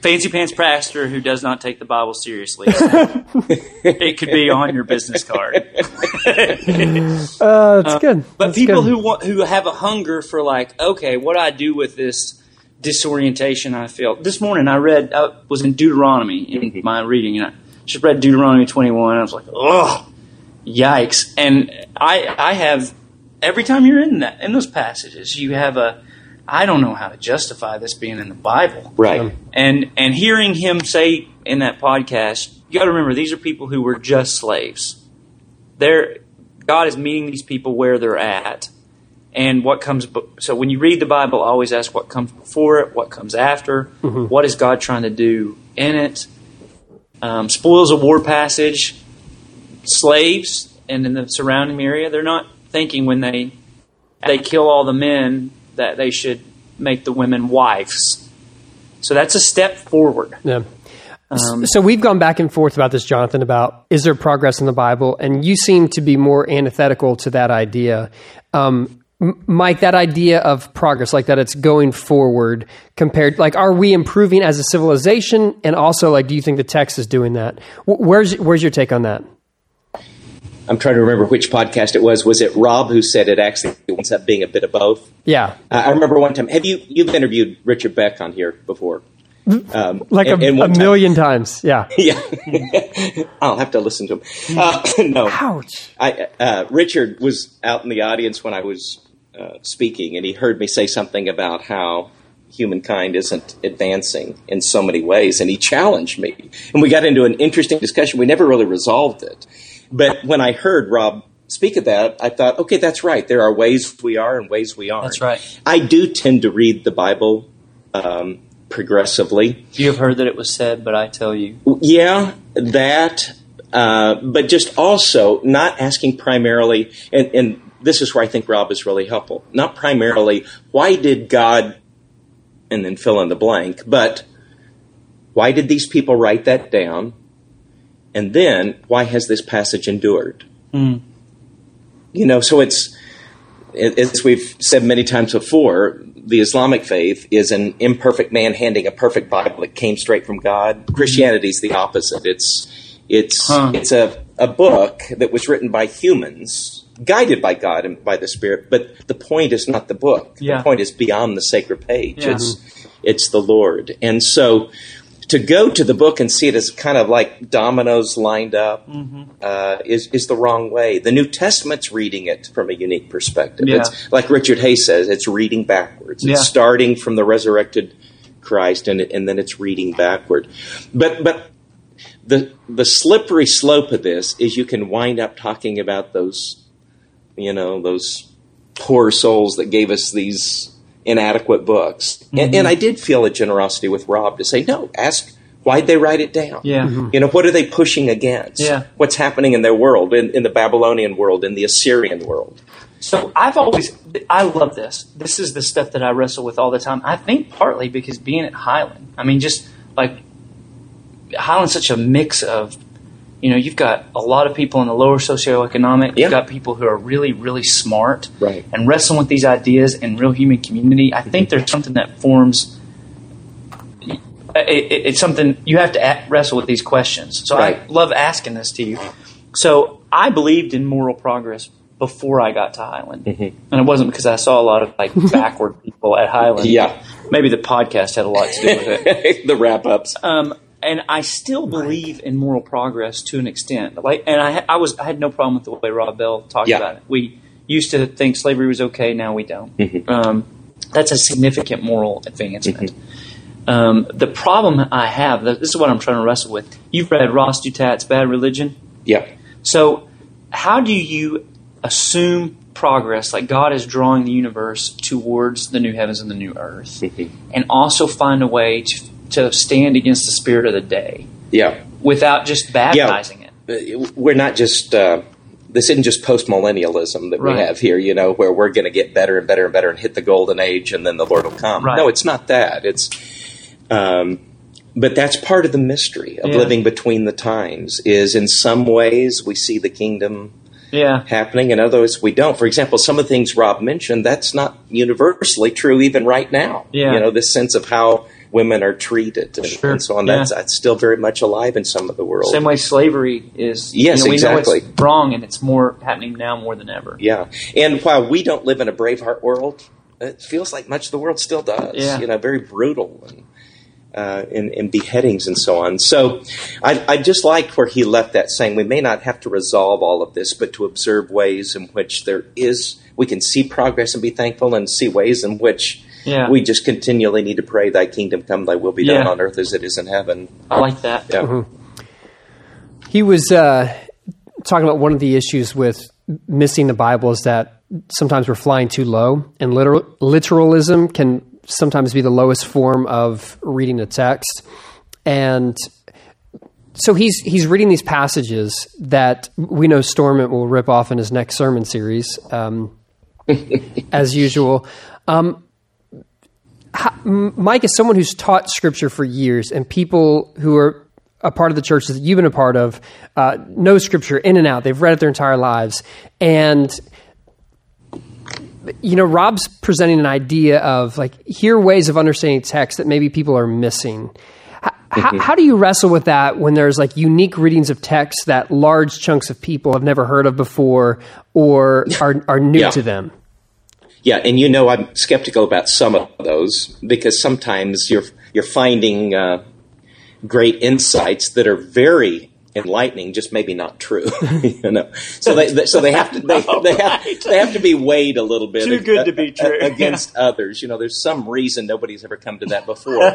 Speaker 3: fancy pants pastor who does not take the Bible seriously. it could be on your business card.
Speaker 2: Uh, that's good.
Speaker 3: But
Speaker 2: That's
Speaker 3: people
Speaker 2: good.
Speaker 3: who want, who have a hunger for like, okay, what do I do with this disorientation I feel? This morning I read, I was in Deuteronomy in mm-hmm. my reading, and I just read Deuteronomy 21. I was like, oh, yikes! And I I have every time you're in that in those passages, you have a I don't know how to justify this being in the Bible
Speaker 4: right.
Speaker 3: and and hearing him say in that podcast, you got to remember these are people who were just slaves. They're God is meeting these people where they're at, and what comes. So when you read the Bible, always ask what comes before it, what comes after, what is God trying to do in it. Um, spoils of war passage. Slaves and in the surrounding area, they're not thinking when they they kill all the men that they should make the women wives. So that's a step forward.
Speaker 2: Yeah.
Speaker 3: Um,
Speaker 2: so we've gone back and forth about this, Jonathan, about is there progress in the Bible, and you seem to be more antithetical to that idea. Um, Mike, that idea of progress, like that it's going forward compared, like, are we improving as a civilization? And also, like, do you think the text is doing that? Where's where's your take on that?
Speaker 4: I'm trying to remember which podcast it was. Was it Rob who said it actually ends up being a bit of both?
Speaker 2: Yeah,
Speaker 4: I I remember one time. Have you you've interviewed Richard Beck on here before? Um,
Speaker 2: like a,
Speaker 4: and
Speaker 2: a
Speaker 4: one time-
Speaker 2: million times. Yeah.
Speaker 4: Yeah, I'll have to listen to him. Uh, no,
Speaker 2: Ouch.
Speaker 4: I, uh, Richard was out in the audience when I was uh, speaking, and he heard me say something about how humankind isn't advancing in so many ways, and he challenged me. And we got into an interesting discussion. We never really resolved it. But when I heard Rob speak of that, I thought, okay, that's right. There are ways we are and ways we aren't.
Speaker 3: That's right.
Speaker 4: I do tend to read the Bible um, progressively.
Speaker 3: You have heard that it was said, but I tell you,
Speaker 4: Yeah, that, uh, but just also not asking primarily, and, and this is where I think Rob is really helpful. Not primarily, why did God, and then fill in the blank, but why did these people write that down? And then, why has this passage endured? Hmm. You know, so it's, it- as we've said many times before, the Islamic faith is an imperfect man handing a perfect Bible that came straight from God. Hmm. Christianity is the opposite. It's it's
Speaker 3: Huh.
Speaker 4: it's a, a book that was written by humans, guided by God and by the Spirit. But the point is not the book.
Speaker 3: Yeah.
Speaker 4: The point is beyond the sacred page.
Speaker 3: Yeah.
Speaker 4: It's it's the Lord. And so to go to the book and see it as kind of like dominoes lined up uh, is is the wrong way. The New Testament's reading it from a unique perspective.
Speaker 3: Yeah.
Speaker 4: It's like Richard Hays says, it's reading backwards. It's starting from the resurrected Christ, and and then it's reading backward. But but the the slippery slope of this is you can wind up talking about those, you know, those poor souls that gave us these inadequate books. And, and I did feel a generosity with Rob to say, no, ask why'd they write it down?
Speaker 3: Yeah. Mhm.
Speaker 4: You know, what are they pushing against?
Speaker 3: Yeah.
Speaker 4: What's happening in their world, in, in the Babylonian world, in the Assyrian world?
Speaker 3: So I've always, I love this. This is the stuff that I wrestle with all the time. I think partly because being at Highland, I mean, just like Highland's such a mix of, you know, you've got a lot of people in the lower socioeconomic.
Speaker 4: Yeah.
Speaker 3: You've got people who are really, really smart
Speaker 4: Right.
Speaker 3: and wrestling with these ideas in real human community. I think there's something that forms. It, it, it's something you have to a- wrestle with these questions. So I love asking this to you. So I believed in moral progress before I got to Highland, and it wasn't because I saw a lot of like backward people at Highland.
Speaker 4: Yeah.
Speaker 3: maybe the podcast had a lot to do with it.
Speaker 4: the wrap ups.
Speaker 3: Um, and I still believe in moral progress to an extent. Like, and I, I was, I had no problem with the way Rob Bell talked
Speaker 4: Yeah.
Speaker 3: about it. We used to think slavery was okay. Now we don't.
Speaker 4: Mm-hmm.
Speaker 3: Um, that's a significant moral advancement. Um, the problem I have, this is what I'm trying to wrestle with. You've read Ross Douthat's Bad Religion.
Speaker 4: Yeah.
Speaker 3: So, how do you assume progress, like God is drawing the universe towards the new heavens and the new earth, and also find a way to, to stand against the spirit of the day
Speaker 4: Yeah.
Speaker 3: without just baptizing it?
Speaker 4: Uh, We're not just. Uh, this isn't just post millennialism that
Speaker 3: Right.
Speaker 4: we have here, you know, where we're going to get better and better and better and hit the golden age and then the Lord will come.
Speaker 3: Right.
Speaker 4: No, it's not that. It's, um, but that's part of the mystery of
Speaker 3: Yeah.
Speaker 4: living between the times. Is in some ways we see the kingdom
Speaker 3: Yeah,
Speaker 4: happening, in others we don't. For example, some of the things Rob mentioned, that's not universally true even right now.
Speaker 3: Yeah.
Speaker 4: You know, this sense of how women are treated and,
Speaker 3: Sure.
Speaker 4: and so on.
Speaker 3: Yeah.
Speaker 4: That's, that's still very much alive in some of the world.
Speaker 3: same way slavery is.
Speaker 4: Yes,
Speaker 3: you know, we
Speaker 4: exactly.
Speaker 3: know it's wrong, and it's more happening now more than ever.
Speaker 4: Yeah, and while we don't live in a Braveheart world, it feels like much of the world still does.
Speaker 3: Yeah.
Speaker 4: You know, very brutal and uh, in, in beheadings and so on. So, I, I just liked where he left that saying we may not have to resolve all of this, but to observe ways in which there is we can see progress and be thankful, and see ways in which
Speaker 3: Yeah.
Speaker 4: we just continually need to pray, "Thy kingdom come, Thy will be done
Speaker 3: Yeah.
Speaker 4: on earth as it is in heaven."
Speaker 3: I like that.
Speaker 4: Yeah.
Speaker 2: He was uh, talking about one of the issues with missing the Bible is that sometimes we're flying too low, and literal, literalism can sometimes be the lowest form of reading a text. And so he's he's reading these passages that we know Storment will rip off in his next sermon series, um, as usual. Um, how- Mike is someone who's taught Scripture for years, and people who are a part of the churches that you've been a part of uh, know Scripture in and out. They've read it their entire lives, and you know, Rob's presenting an idea of like here are ways of understanding text that maybe people are missing. H- How, how do you wrestle with that when there's like unique readings of text that large chunks of people have never heard of before or are, are new
Speaker 4: Yeah.
Speaker 2: to them?
Speaker 4: Yeah, and you know I'm skeptical about some of those because sometimes you're you're finding uh, great insights that are very enlightening, just maybe not true. you know, so they, they- so they have to they, they, have, they have to be weighed a little bit
Speaker 3: Too good to be true.
Speaker 4: against others. You know, there's some reason nobody's ever come to that before.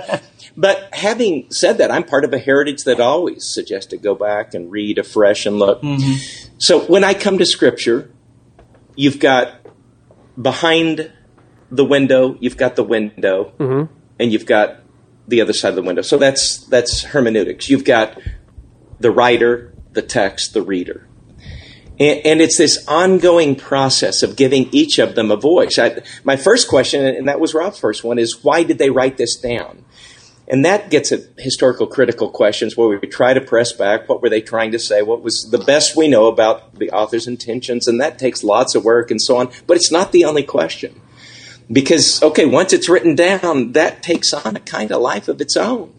Speaker 4: but having said that, I'm part of a heritage that always suggests to go back and read afresh and look. So when I come to Scripture, you've got behind the window, you've got the window, mm-hmm. and you've got the other side of the window. So that's that's hermeneutics. You've got the writer, the text, the reader. And, and it's this ongoing process of giving each of them a voice. I, my first question, and that was Rob's first one, is why did they write this down? And that gets at historical critical questions where we try to press back. What were they trying to say? What was the best we know about the author's intentions? And that takes lots of work and so on. But it's not the only question. Because, okay, once it's written down, that takes on a kind of life of its own.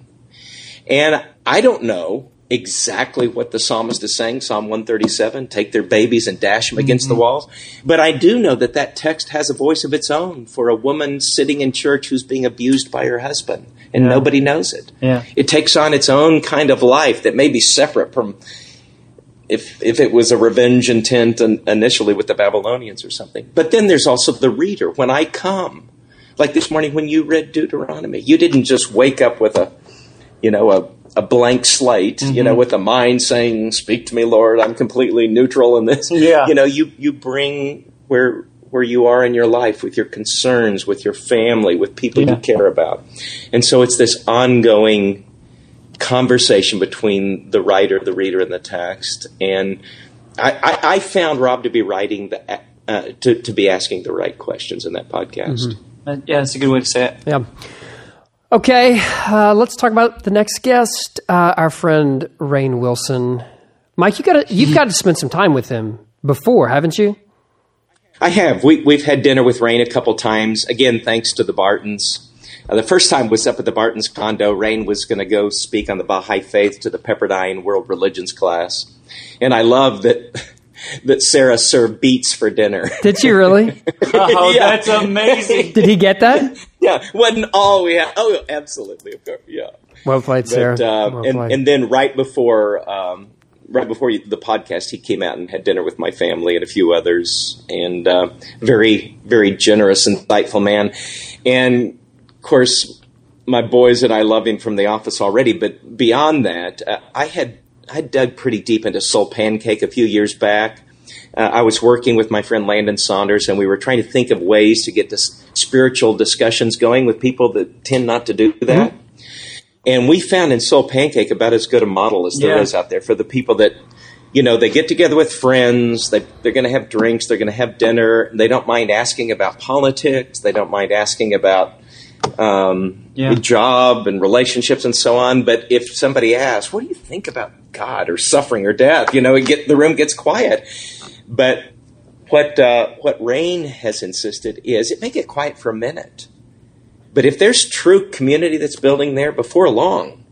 Speaker 4: And I don't know exactly what the psalmist is saying, Psalm 137, take their babies and dash them against the mm-hmm. walls. But I do know that that text has a voice of its own for a woman sitting in church who's being abused by her husband, and
Speaker 3: Yeah.
Speaker 4: nobody knows it.
Speaker 3: Yeah.
Speaker 4: It takes on its own kind of life that may be separate from if if it was a revenge intent in, initially with the Babylonians or something. But then there's also the reader. When I come, like this morning when you read Deuteronomy, you didn't just wake up with a, you know, a a blank slate, you know, mm-hmm. with a mind saying, "Speak to me, Lord. I'm completely neutral in this."
Speaker 3: Yeah.
Speaker 4: You know, you you bring where where you are in your life with your concerns, with your family, with people
Speaker 3: Yeah.
Speaker 4: you care about, and so it's this ongoing conversation between the writer, the reader, and the text. And I, I, I found Rob to be writing the uh, to to be asking the right questions in that podcast.
Speaker 3: Uh, yeah, that's a good way to say it.
Speaker 2: Yeah. Okay, uh, let's talk about the next guest, uh, our friend Rainn Wilson. Mike, you got to you've got to spend some time with him before, haven't you?
Speaker 4: I have. We, we've had dinner with Rainn a couple times. Again, thanks to the Bartons. Uh, the first time was up at the Bartons condo. Rainn was going to go speak on the Baha'i faith to the Pepperdine World Religions class, and I love that that Sarah served beets for dinner.
Speaker 2: Did you really?
Speaker 3: Oh,
Speaker 4: Yeah.
Speaker 3: that's amazing.
Speaker 2: Did he get that?
Speaker 4: yeah, wasn't all we had. Oh, absolutely, of course. Yeah.
Speaker 2: Well played, Sarah.
Speaker 4: But, uh,
Speaker 2: well
Speaker 4: and,
Speaker 2: played.
Speaker 4: and then right before um, right before the podcast, he came out and had dinner with my family and a few others, and uh, very very generous, insightful man. And of course, my boys and I love him from the office already. But beyond that, uh, I had I dug pretty deep into Soul Pancake a few years back. Uh, I was working with my friend Landon Saunders, and we were trying to think of ways to get this spiritual discussions going with people that tend not to do that. And we found in Soul Pancake about as good a model as there is
Speaker 3: Yeah.
Speaker 4: out there for the people that, you know, they get together with friends, they, they're going to have drinks, they're going to have dinner, they don't mind asking about politics, they don't mind asking about um,
Speaker 3: Yeah.
Speaker 4: the job and relationships and so on. But if somebody asks, "What do you think about God or suffering or death?" You know, it get the room gets quiet. But what uh, what Rainn has insisted is it may get quiet for a minute, but if there's true community that's building there before long,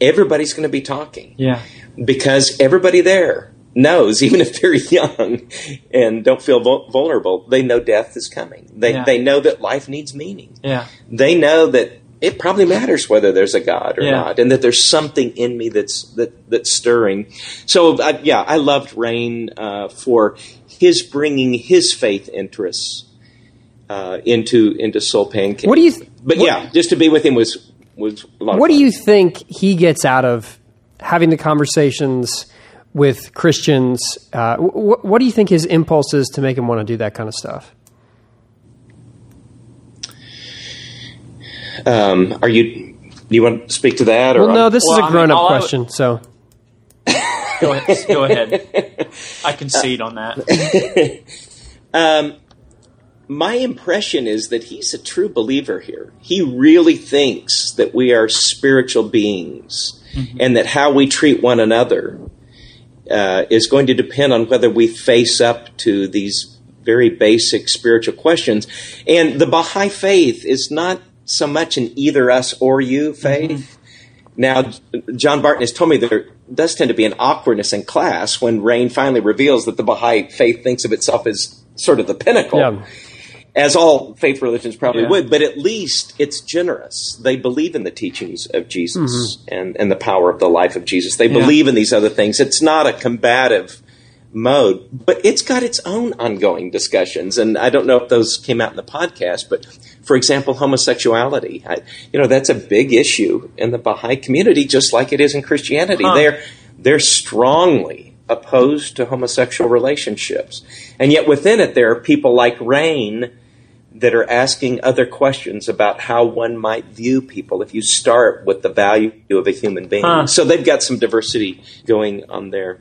Speaker 4: everybody's going to be talking
Speaker 3: Yeah.
Speaker 4: because everybody there knows, even if they're young and don't feel vulnerable, they know death is coming. They
Speaker 3: Yeah.
Speaker 4: they know that life needs meaning
Speaker 3: Yeah.
Speaker 4: they know that it probably matters whether there's a God or
Speaker 3: Yeah.
Speaker 4: not, and that there's something in me that's that that's stirring. So I, yeah, I loved Rainn uh, for his bringing his faith interests uh, into into Soul Pancake.
Speaker 2: What do you? Th-
Speaker 4: But
Speaker 2: what,
Speaker 4: yeah, just to be with him was was a lot.
Speaker 2: What
Speaker 4: of
Speaker 2: do you think he gets out of having the conversations with Christians? Uh, wh- what do you think his impulse is to make him want to do that kind of stuff?
Speaker 4: Um, are you? Do you want to speak to that? Or
Speaker 2: Well, no, this
Speaker 3: Well,
Speaker 2: is a grown-up
Speaker 3: I would-
Speaker 2: question. So
Speaker 3: Go ahead. Go ahead. I concede on that.
Speaker 4: Um, my impression is that he's a true believer here. He really thinks that we are spiritual beings and that how we treat one another uh, is going to depend on whether we face up to these very basic spiritual questions. And the Baha'i faith is not so much an either us or you faith. Now, John Barton has told me there does tend to be an awkwardness in class when Rainn finally reveals that the Baha'i faith thinks of itself as sort of the pinnacle,
Speaker 2: yeah,
Speaker 4: as all faith religions probably
Speaker 3: Yeah.
Speaker 4: would, but at least it's generous. They believe in the teachings of Jesus mm-hmm. and, and the power of the life of Jesus. They
Speaker 3: Yeah.
Speaker 4: believe in these other things. It's not a combative mode, but it's got its own ongoing discussions. And I don't know if those came out in the podcast, but for example, homosexuality, I, you know, that's a big issue in the Baha'i community, just like it is in Christianity.
Speaker 3: Huh.
Speaker 4: They're they're strongly opposed to homosexual relationships, and yet within it, there are people like Rainn that are asking other questions about how one might view people if you start with the value of a human being.
Speaker 3: Huh.
Speaker 4: So they've got some diversity going on there.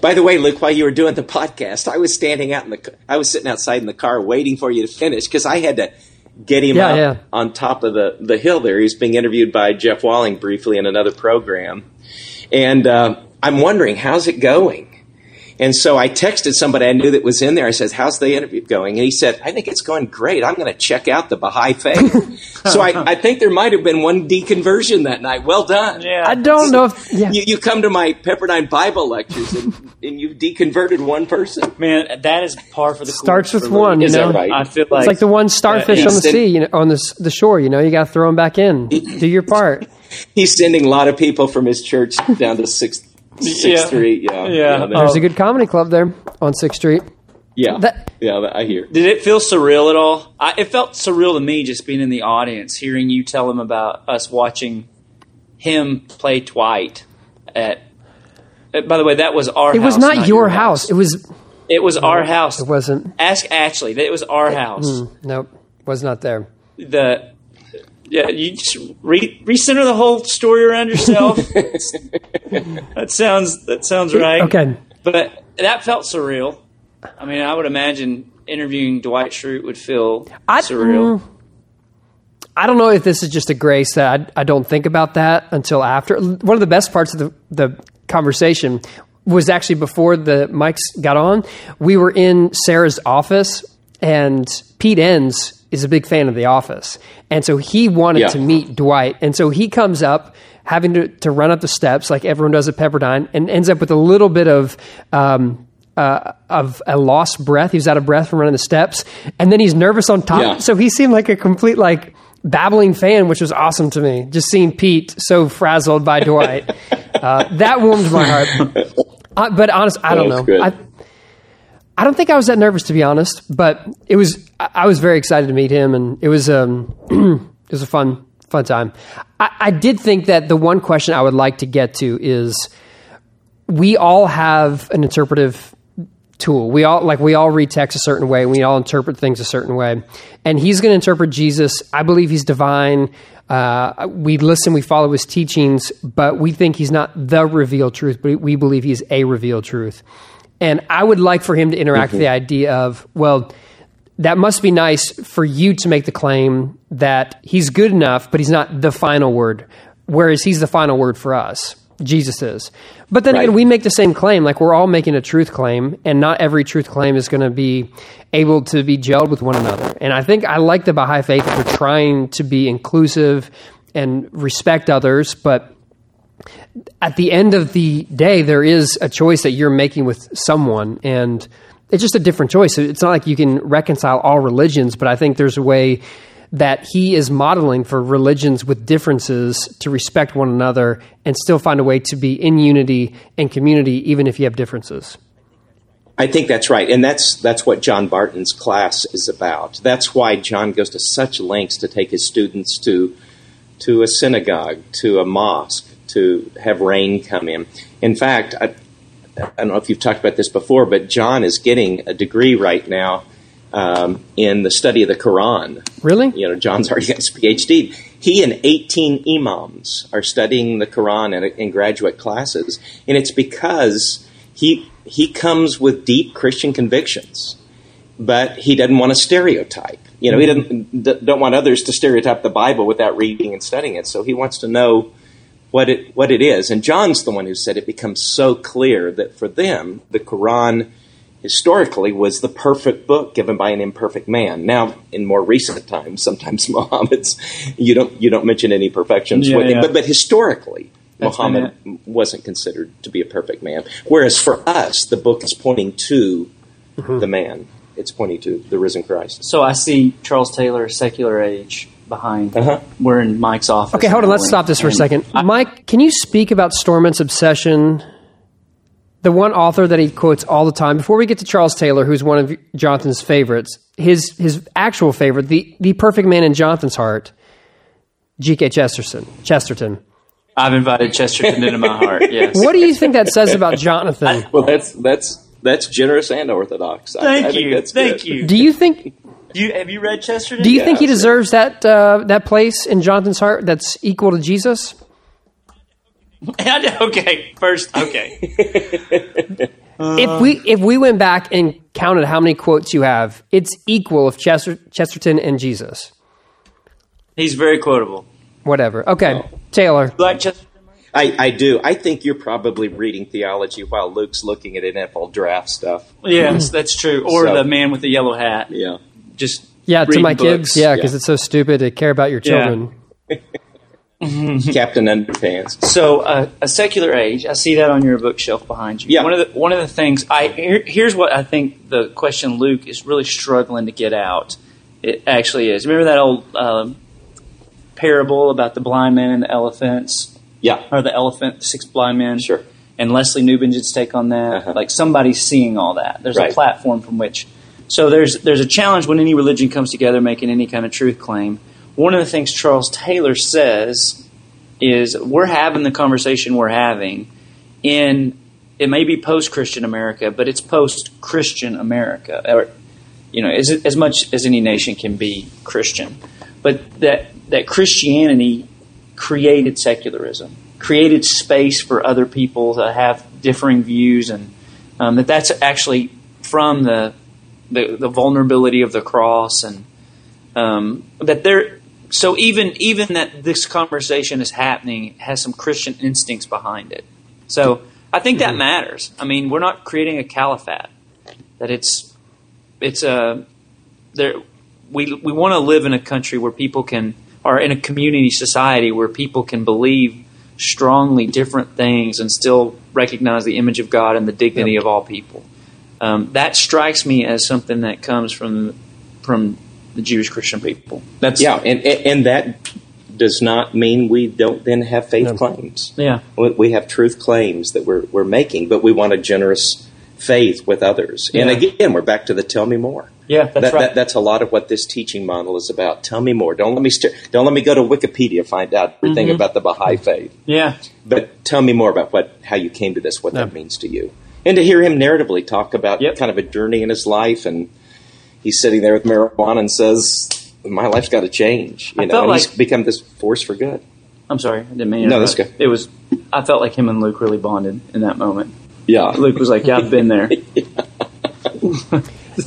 Speaker 4: By the way, Luke, while you were doing the podcast, I was standing out in the, I was sitting outside in the car waiting for you to finish because I had to get him
Speaker 2: Yeah,
Speaker 4: up
Speaker 2: yeah.
Speaker 4: on top of the, the hill there. He's being interviewed by Jeff Walling briefly in another program. And uh, I'm wondering, how's it going? And so I texted somebody I knew that was in there. I said, "How's the interview going?" And he said, "I think it's going great. I'm going to check out the Baha'i faith." so I, I, think there might have been one deconversion that night. Well done.
Speaker 3: Yeah.
Speaker 2: I don't know if yeah.
Speaker 4: You, you come to my Pepperdine Bible lectures and, and you've deconverted one person.
Speaker 3: Man, that is par for the course.
Speaker 2: starts with
Speaker 3: for me.
Speaker 2: one. You
Speaker 4: Is
Speaker 2: know,
Speaker 4: that right?
Speaker 3: I feel like
Speaker 2: it's like the one starfish
Speaker 3: Yeah,
Speaker 2: on the sea, you know, on the the shore. You know, you got to throw them back in. Do your part.
Speaker 4: He's sending a lot of people from his church down to Sixth Sixth
Speaker 3: Yeah.
Speaker 4: Street. Yeah,
Speaker 3: Yeah.
Speaker 4: that-
Speaker 2: There's a good comedy club there on Sixth Street.
Speaker 4: yeah,
Speaker 2: that-
Speaker 4: yeah. that- I hear.
Speaker 3: Did it feel surreal at all? I, it felt surreal to me just being in the audience, hearing you tell him about us watching him play Dwight at. uh, By the way, that was our.
Speaker 2: It was
Speaker 3: house,
Speaker 2: not, your house. It was.
Speaker 3: It was our house.
Speaker 2: It wasn't.
Speaker 3: Ask Ashley. It was our house.
Speaker 2: Nope. Was not there.
Speaker 3: The yeah, you just re- recenter the whole story around yourself. that sounds that sounds right.
Speaker 2: Okay.
Speaker 3: but that felt surreal. I mean, I would imagine interviewing Dwight Schrute would feel
Speaker 2: I-
Speaker 3: surreal.
Speaker 2: mm, I don't know if this is just a grace that I, I don't think about that until after. One of the best parts of the, the conversation was actually before the mics got on. We were in Sarah's office, and Pete Enns is a big fan of The Office. And so he wanted
Speaker 4: Yeah.
Speaker 2: to meet Dwight. And so he comes up having to, to run up the steps like everyone does at Pepperdine and ends up with a little bit of. Um, uh, of a lost breath. He was out of breath from running the steps, and then he's nervous on top.
Speaker 4: Yeah.
Speaker 2: So he seemed like a complete like babbling fan, which was awesome to me. Just seeing Pete so frazzled by Dwight, uh, that warmed my heart. Uh, but honest, I don't know. I, I don't think I was that nervous to be honest, but it was. I was very excited to meet him, and it was um, it was a fun fun time. I, I did think that the one question I would like to get to is we all have an interpretive tool. We all like we all read text a certain way. We all interpret things a certain way, and he's going to interpret Jesus. I believe he's divine. Uh, we listen, we follow his teachings, but we think he's not the revealed truth. But we believe he's a revealed truth. And I would like for him to interact with the mm-hmm. idea of well. That must be nice for you to make the claim that he's good enough, but he's not the final word, whereas he's the final word for us. Jesus is. But then
Speaker 4: Right.
Speaker 2: again, we make the same claim. Like we're all making a truth claim, and not every truth claim is going to be able to be gelled with one another. And I think I like the Baha'i faith for trying to be inclusive and respect others, but at the end of the day, there is a choice that you're making with someone, and it's just a different choice. It's not like you can reconcile all religions, but I think there's a way that he is modeling for religions with differences to respect one another and still find a way to be in unity and community, even if you have differences.
Speaker 4: I think that's right, and that's that's what John Barton's class is about. That's why John goes to such lengths to take his students to to a synagogue, to a mosque, to have Rainn come in. In fact, I, I don't know if you've talked about this before, but John is getting a degree right now um, in the study of the Quran.
Speaker 2: Really?
Speaker 4: You know, John's already got his PhD. He and 18 imams are studying the Quran in, in graduate classes, and it's because he he comes with deep Christian convictions, but he doesn't want to stereotype. You know, he doesn't d- don't want others to stereotype the Bible without reading and studying it. So he wants to know what it what it is. And John's the one who said it becomes so clear that for them the Quran historically was the perfect book given by an imperfect man. Now, in more recent times, sometimes Muhammad's you don't you don't mention any perfections
Speaker 3: Yeah,
Speaker 4: with him,
Speaker 3: yeah.
Speaker 4: but but historically.
Speaker 3: That's
Speaker 4: Muhammad wasn't considered to be a perfect man. Whereas for us, the book is pointing to mm-hmm. the man. It's pointing to the risen Christ.
Speaker 3: So I see Charles Taylor, secular age, behind.
Speaker 4: Uh-huh.
Speaker 3: We're in Mike's office.
Speaker 2: Okay, hold on. Let's stop this for a second.
Speaker 3: I-
Speaker 2: Mike, can you speak about Storment's obsession? The one author that he quotes all the time. Before we get to Charles Taylor, who's one of Jonathan's favorites, his his actual favorite, the the perfect man in Jonathan's heart, G.K. Chesterton. Chesterton.
Speaker 3: I've invited Chesterton into my heart. Yes.
Speaker 2: What do you think that says about Jonathan?
Speaker 4: Well, that's that's that's generous and orthodox. I- I
Speaker 3: Thank
Speaker 4: think
Speaker 3: you.
Speaker 4: that's
Speaker 3: Thank
Speaker 4: good.
Speaker 3: you.
Speaker 2: Do you think
Speaker 3: Do you. Have you read Chesterton?
Speaker 2: do you think he deserves that uh, that place in Jonathan's heart that's equal to Jesus?
Speaker 3: okay. First, okay.
Speaker 2: if we if we went back and counted how many quotes you have, it's equal of Chester, Chesterton and Jesus.
Speaker 3: He's very quotable.
Speaker 2: Whatever. Okay, Taylor.
Speaker 3: Like Chesterton.
Speaker 4: I, I do. I think you're probably reading theology while Luke's looking at NFL draft stuff.
Speaker 3: Yes, that's true. Or
Speaker 4: So-
Speaker 3: the man with the yellow hat.
Speaker 4: Yeah.
Speaker 3: Just
Speaker 2: Yeah, to my
Speaker 3: books.
Speaker 2: kids. Yeah, because
Speaker 4: Yeah.
Speaker 2: it's so stupid to care about your
Speaker 3: Yeah.
Speaker 2: children.
Speaker 4: Captain Underpants.
Speaker 3: So uh, a secular age, I see that on your bookshelf behind you.
Speaker 4: Yeah.
Speaker 3: One of the one of the things I here, here's what I think the question Luke is really struggling to get out. It actually is. Remember that old um, parable about the blind man and the elephants,
Speaker 4: Yeah.
Speaker 3: or the elephant, the six blind men.
Speaker 4: Sure.
Speaker 3: And Lesslie Newbigin's take on that.
Speaker 4: Uh-huh.
Speaker 3: Like somebody's seeing all that. There's
Speaker 4: Right.
Speaker 3: a platform from which. So there's there's a challenge when any religion comes together making any kind of truth claim. One of the things Charles Taylor says is we're having the conversation we're having in it may be post Christian America, but it's post Christian America, or you know, as as much as any nation can be Christian, but that that Christianity created secularism, created space for other people to have differing views, and um, that that's actually from the, the the vulnerability of the cross, and um, that there. So even even that this conversation is happening has some Christian instincts behind it. So I think that matters. I mean, we're not creating a caliphate. That it's it's a there. We we want to live in a country where people can, or in a community society where people can believe strongly different things and still recognize the image of God and the dignity of all people. Um, that strikes me as something that comes from from the Jewish Christian people. That's
Speaker 4: Yeah, and, and and that does not mean we don't then have faith
Speaker 2: No.
Speaker 4: claims.
Speaker 3: yeah.
Speaker 4: We- We have truth claims that we're, we're making, but we want a generous faith with others. And again, we're back to the tell me more.
Speaker 3: Yeah, that's
Speaker 4: that,
Speaker 3: right.
Speaker 4: that, that's a lot of what this teaching model is about. Tell me more. Don't let me st- don't let me go to Wikipedia find out everything
Speaker 3: Mm-hmm.
Speaker 4: about the Baha'i faith.
Speaker 3: Yeah.
Speaker 4: But tell me more about what how you came to this, what that means to you, and to hear him narratively talk about
Speaker 3: Yep.
Speaker 4: kind of a journey in his life, and he's sitting there with marijuana and says, "My life's got to change," you
Speaker 3: I
Speaker 4: know,
Speaker 3: felt
Speaker 4: and he's
Speaker 3: like-
Speaker 4: become this force for good.
Speaker 3: I'm sorry, I didn't mean to
Speaker 4: No, that's good.
Speaker 3: It was. I felt like him and Luke really bonded in that moment.
Speaker 4: Yeah,
Speaker 3: Luke was like, "Yeah, I've been there."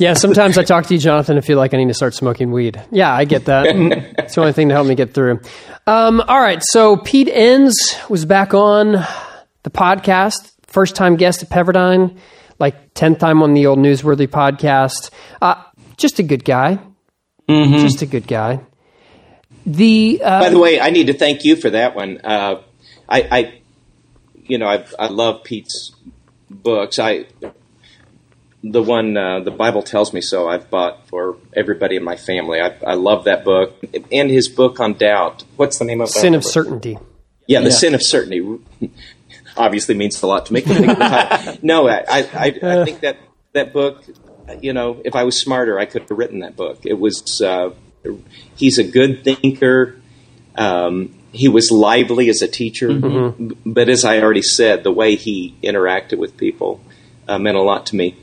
Speaker 2: Yeah, sometimes I talk to you, Jonathan, and feel like I need to start smoking weed. Yeah, I get that. it's the only thing to help me get through. Um, all right, so Pete Enns was back on the podcast, first time guest at Pepperdine, like 10th time on the old Newsworthy podcast. Uh, just a good guy. Just a good guy. The uh,
Speaker 4: By the way, I need to thank you for that one. Uh, I, I, you know, I, I love Pete's books. I, the one, uh, the Bible tells me so. I've bought for everybody in my family. I, I love that book and his book on doubt. What's the name of that
Speaker 2: sin of
Speaker 4: book?
Speaker 2: certainty.
Speaker 4: Yeah, the
Speaker 3: Yeah.
Speaker 4: sin of certainty obviously means a lot to me. no, I, I, I, think that that book, you know, if I was smarter, I could have written that book. It was, uh, he's a good thinker. Um, he was lively as a teacher, b- but as I already said, the way he interacted with people uh, meant a lot to me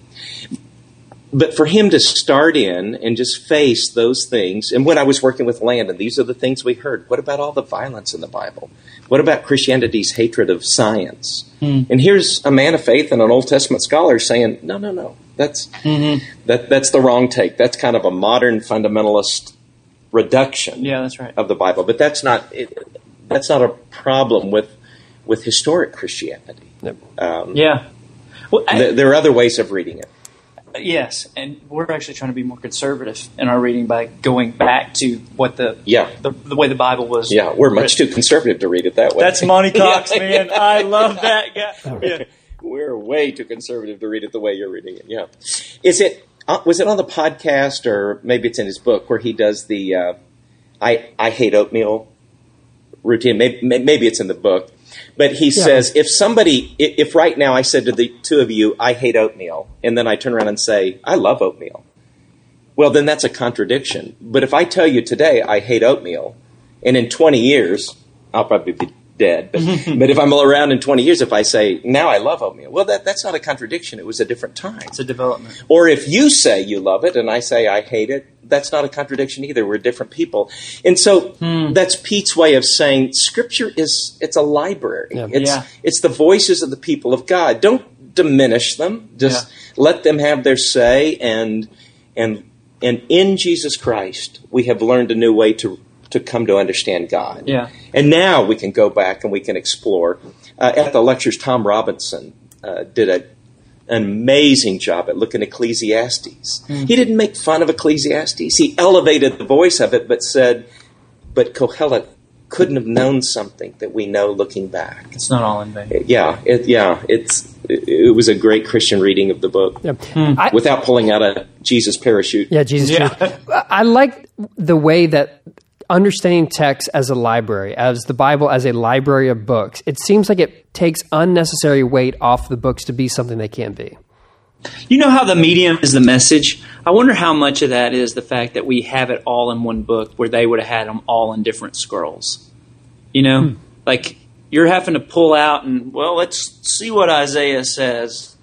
Speaker 4: but for him to start in and just face those things, and when I was working with Landon, these are the things we heard. What about all the violence in the Bible? What about Christianity's hatred of science? And here's a man of faith and an Old Testament scholar saying, "No, no, no, that's that, that's the wrong take. That's kind of a modern fundamentalist reduction
Speaker 3: yeah, that's right.
Speaker 4: of the Bible." But that's not it, that's not a problem with with historic Christianity. Um,
Speaker 3: Yeah. Well, I-
Speaker 4: th- there are other ways of reading it.
Speaker 3: Yes, and we're actually trying to be more conservative in our reading by going back to what the
Speaker 4: Yeah.
Speaker 3: the, the way the Bible was.
Speaker 4: Yeah, we're much too conservative to read it that way.
Speaker 3: That's Monte Cox,
Speaker 4: Yeah.
Speaker 3: man. I love that guy. Yeah.
Speaker 4: We're way too conservative to read it the way you're reading it. Yeah. Is it? Uh, was it on the podcast or maybe it's in his book where he does the uh, "I I hate oatmeal" routine? Maybe, maybe it's in the book, but he says if somebody, if right now I said to the two of you, "I hate oatmeal," and then I turn around and say, "I love oatmeal," well, then that's a contradiction. But if I tell you today I hate oatmeal, and in 20 years I'll probably be dead, but, but if I'm around in 20 years, if I say now I love oatmeal, well, that, that's not a contradiction. It was a different time.
Speaker 3: It's a development.
Speaker 4: Or if you say you love it and I say I hate it, that's not a contradiction either. We're different people. And so that's Pete's way of saying scripture is it's a library. It's
Speaker 3: Yeah.
Speaker 4: it's the voices of the people of God. Don't diminish them. Just let them have their say and and and in Jesus Christ we have learned a new way to to come to understand God.
Speaker 3: Yeah.
Speaker 4: And now we can go back and we can explore. Uh, at the lectures, Tom Robinson uh, did a, an amazing job at looking at Ecclesiastes. Mm-hmm. He didn't make fun of Ecclesiastes. He elevated the voice of it, but said, but Kohelet couldn't have known something that we know looking back.
Speaker 3: It's not all in vain.
Speaker 4: Yeah, it, yeah, it's it, it was a great Christian reading of the book
Speaker 2: Yeah. Hmm. I,
Speaker 4: without pulling out a Jesus parachute.
Speaker 2: yeah, Jesus.
Speaker 3: Yeah.
Speaker 2: Christ. I like the way that understanding text as a library, as the Bible as a library of books. It seems like it takes unnecessary weight off the books to be something they can't be.
Speaker 3: You know how the medium is the message? I wonder how much of that is the fact that we have it all in one book where they would have had them all in different scrolls. You know? Like, you're having to pull out and, well, let's see what Isaiah says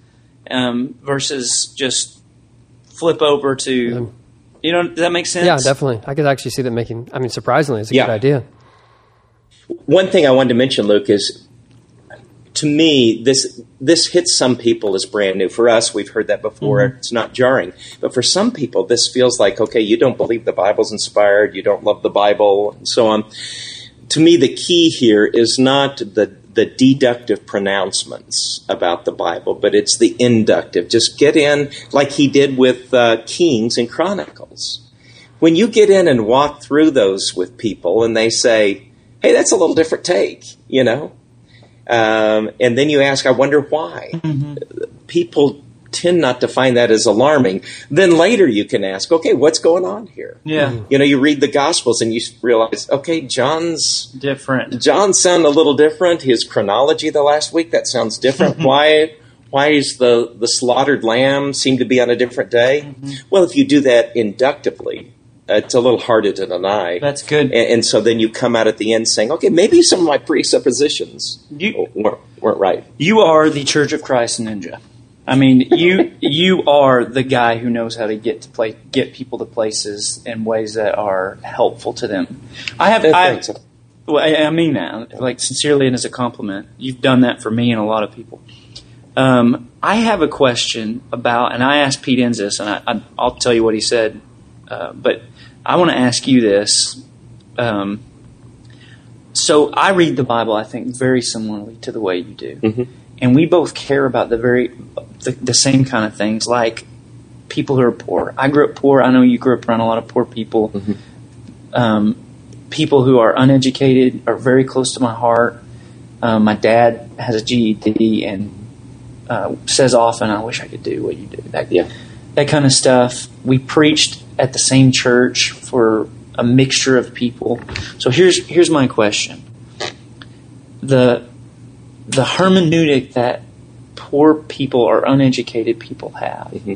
Speaker 3: um, versus just flip over to. You know, does that make sense?
Speaker 2: Yeah, definitely. I could actually see that making. I mean, surprisingly, it's a
Speaker 4: Yeah.
Speaker 2: good idea.
Speaker 4: One thing I wanted to mention, Luke, is to me this this hits some people as brand new. For us, we've heard that before. Mm-hmm. It's not jarring, but for some people, this feels like okay, you don't believe the Bible's inspired, you don't love the Bible, and so on. To me, the key here is not the the deductive pronouncements about the Bible, but it's the inductive. Just get in like he did with uh, Kings and Chronicles. When you get in and walk through those with people, and they say, "Hey, that's a little different take," you know, um, and then you ask, I wonder why. People tend not to find that as alarming. Then later you can ask, okay, what's going on here?
Speaker 3: Yeah. Mm-hmm.
Speaker 4: You know, you read the Gospels and you realize, okay, John's
Speaker 3: Different.
Speaker 4: John sound a little different. His chronology the last week that sounds different. Mm-hmm. why? Why is the the slaughtered lamb seem to be on a different day? Mm-hmm. Well, if you do that inductively, uh, it's a little harder to deny.
Speaker 3: That's good.
Speaker 4: And, and so then you come out at the end saying, okay, maybe some of my presuppositions
Speaker 3: You-
Speaker 4: weren't, weren't right.
Speaker 3: You are the Church of Christ ninja. I mean, you you are the guy who knows how to get to play, get people to places in ways that are helpful to them. I have,
Speaker 4: I
Speaker 3: I,
Speaker 4: think so.
Speaker 3: well, I, mean that like sincerely and as a compliment. You've done that for me and a lot of people. Um, I have a question about, and I asked Pete Enzis, and I, I, I'll tell you what he said. Uh, but I want to ask you this. Um, so I read the Bible, I think, very similarly to the way you do, and we both care about the very the, the same kind of things, like people who are poor. I grew up poor. I know you grew up around a lot of poor people. Um, people who are uneducated are very close to my heart. Um, my dad has a GED and uh, says often, "I wish I could do what you do." That,
Speaker 4: Yeah.
Speaker 3: that kind of stuff. We preached at the same church for a mixture of people. So here's here's my question: the the hermeneutic that poor people or uneducated people have mm-hmm.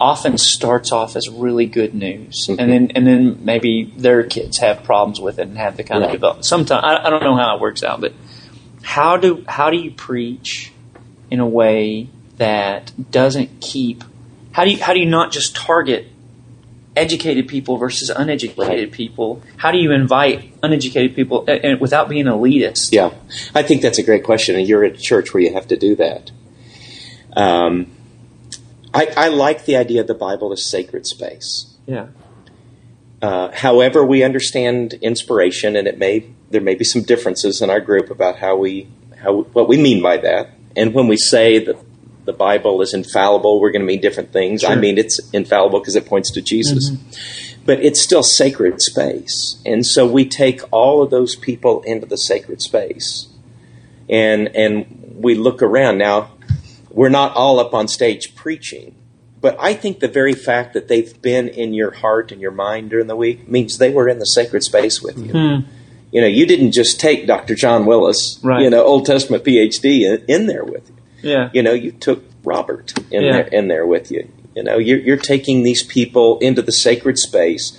Speaker 3: often starts off as really good news, and mm-hmm. then and then maybe their kids have problems with it and have the kind
Speaker 4: Right.
Speaker 3: of development. Sometimes I, I don't know how it works out, but how do how do you preach in a way that doesn't keep how do you how do you not just target educated people versus uneducated people how do you invite uneducated people and, and without being elitist
Speaker 4: Yeah, I think that's a great question, and you're at a church where you have to do that. Um, I, I like the idea of the Bible as sacred space.
Speaker 3: yeah
Speaker 4: Uh, however, we understand inspiration, and it may there may be some differences in our group about how we how what we mean by that. And when we say that the Bible is infallible, we're going to mean different things. I mean it's infallible because it points to Jesus, but it's still sacred space, and so we take all of those people into the sacred space, and and we look around now. We're not all up on stage preaching, but I think the very fact that they've been in your heart and your mind during the week means they were in the sacred space with you. You know, you didn't just take Dr. John Willis,
Speaker 3: Right.
Speaker 4: you know, Old Testament PhD in, in there with you.
Speaker 3: yeah
Speaker 4: You know, you took Robert in
Speaker 3: Yeah.
Speaker 4: there in there with you. You know, you're, you're taking these people into the sacred space,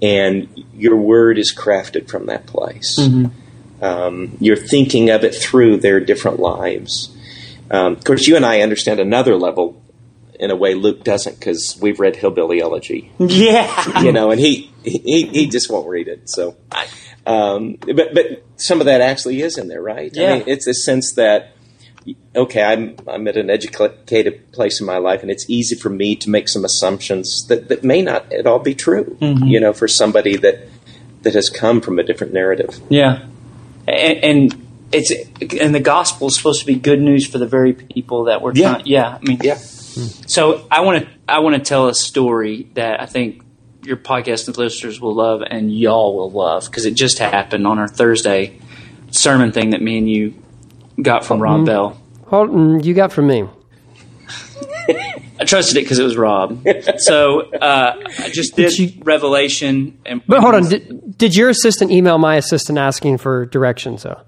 Speaker 4: and your word is crafted from that place. Um, you're thinking of it through their different lives. Um, of course, you and I understand another level in a way Luke doesn't because we've read Hillbilly Elegy,
Speaker 3: yeah
Speaker 4: you know, and he, he he just won't read it. So, um, but but some of that actually is in there, right?
Speaker 3: Yeah.
Speaker 4: I mean, it's a sense that okay, I'm I'm at an educated place in my life, and it's easy for me to make some assumptions that, that may not at all be true. You know, for somebody that that has come from a different narrative.
Speaker 3: Yeah, and, and it's and the gospel is supposed to be good news for the very people that we're
Speaker 4: Yeah.
Speaker 3: trying. Yeah, I mean,
Speaker 4: Yeah.
Speaker 3: So I want to I want to tell a story that I think your podcast listeners will love and y'all will love because it just happened on our Thursday sermon thing that me and you got from Rob Bell.
Speaker 2: Hold, mm, you got from me.
Speaker 3: I trusted it because it was Rob. so uh, I just did
Speaker 2: you-
Speaker 3: Revelation. And
Speaker 2: But hold on, did, did your assistant email my assistant asking for directions? Though,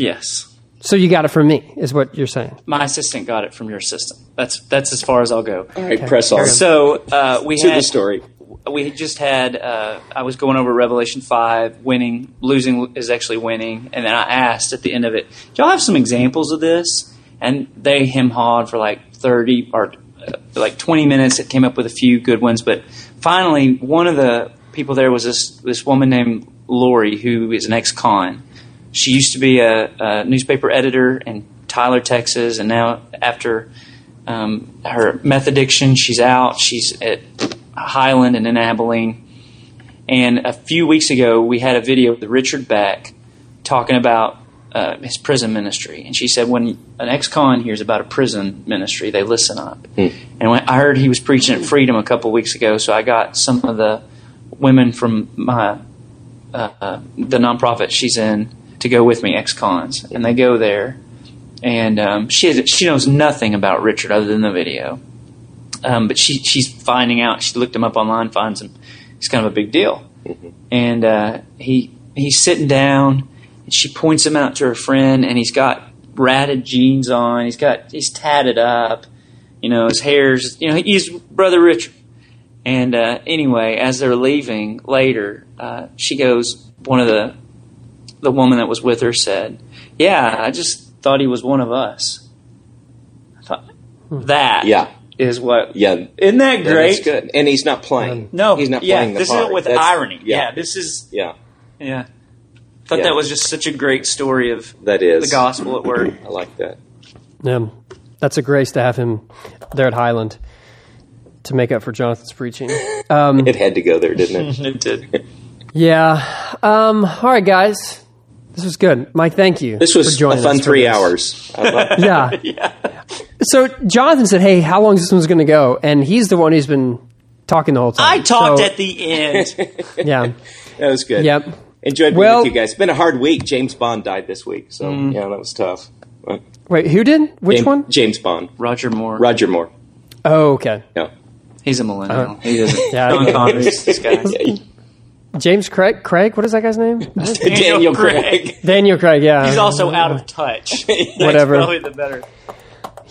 Speaker 3: yes,
Speaker 2: so you got it from me, is what you're saying?
Speaker 3: my assistant got it from your assistant. That's that's as far as I'll go.
Speaker 4: All right, press on
Speaker 3: So uh, we
Speaker 4: to
Speaker 3: had
Speaker 4: the story.
Speaker 3: we just had uh, I was going over Revelation five, winning, losing is actually winning, and then I asked at the end of it, "Do y'all have some examples of this?" And they hem hawed for like thirty or uh, like twenty minutes. It came up with a few good ones, but finally, one of the people there was this this woman named Lori, who is an ex-con. She used to be a, a newspaper editor in Tyler, Texas, and now after um, her meth addiction, she's out. She's at Highland and in Abilene. And a few weeks ago, we had a video with Richard Beck talking about uh, his prison ministry. And she said, when an ex-con hears about a prison ministry, they listen up. And when I heard he was preaching at Freedom a couple weeks ago, so I got some of the women from my uh, uh, the nonprofit she's in to go with me, ex-cons, and they go there. And um, she has, she knows nothing about Richard other than the video. Um, but she she's finding out. She looked him up online, finds him. He's kind of a big deal. And uh, he he's sitting down, and she points him out to her friend, and he's got ratted jeans on. He's got he's tatted up. You know, his hair's you know he's brother Richard. And uh, anyway, as they're leaving later, uh, she goes. One of the the woman that was with her said, "Yeah, I just thought he was one of us." I thought that
Speaker 4: Yeah.
Speaker 3: is what.
Speaker 4: Yeah.
Speaker 3: Isn't that
Speaker 4: Yeah,
Speaker 3: great?
Speaker 4: That's good. And he's not playing.
Speaker 3: No,
Speaker 4: he's not
Speaker 3: yeah,
Speaker 4: playing the
Speaker 3: this
Speaker 4: part.
Speaker 3: is with
Speaker 4: That's-
Speaker 3: irony. Yeah.
Speaker 4: Yeah.
Speaker 3: this is
Speaker 4: Yeah.
Speaker 3: yeah. I Thought
Speaker 4: Yeah.
Speaker 3: that was just such a great story of
Speaker 4: That is.
Speaker 3: the gospel at work.
Speaker 4: I like that.
Speaker 2: Yeah, that's a grace to have him there at Highland to make up for Jonathan's preaching. Um,
Speaker 4: It had to go there, didn't it?
Speaker 3: it did.
Speaker 2: yeah. Um, all right, guys. This was good, Mike. Thank you.
Speaker 4: This
Speaker 2: for
Speaker 4: was a fun
Speaker 2: us
Speaker 4: three
Speaker 2: this.
Speaker 4: hours. I love
Speaker 2: Yeah. So Jonathan said, "Hey, how long is this one's going to go?" And he's the one who's been talking the whole time.
Speaker 3: I talked
Speaker 2: So,
Speaker 3: at the end.
Speaker 2: yeah.
Speaker 4: That was good.
Speaker 2: Yep.
Speaker 4: Enjoyed being
Speaker 2: Well-
Speaker 4: with you guys. It's been a hard week. James Bond died this week, so mm. yeah, that was tough. But
Speaker 2: Wait, who did? Which
Speaker 4: James,
Speaker 2: one?
Speaker 4: James Bond.
Speaker 3: Roger Moore.
Speaker 4: Roger Moore.
Speaker 2: Oh, okay.
Speaker 4: Yeah.
Speaker 3: He's a millennial. Uh-huh. he doesn't.
Speaker 2: Yeah.
Speaker 3: Sean Connery's this guy.
Speaker 2: James Craig. Craig. What is that guy's name?
Speaker 4: Daniel Craig.
Speaker 2: Daniel Craig. Yeah.
Speaker 3: He's also out of touch. That's
Speaker 2: Whatever.
Speaker 3: Probably the better.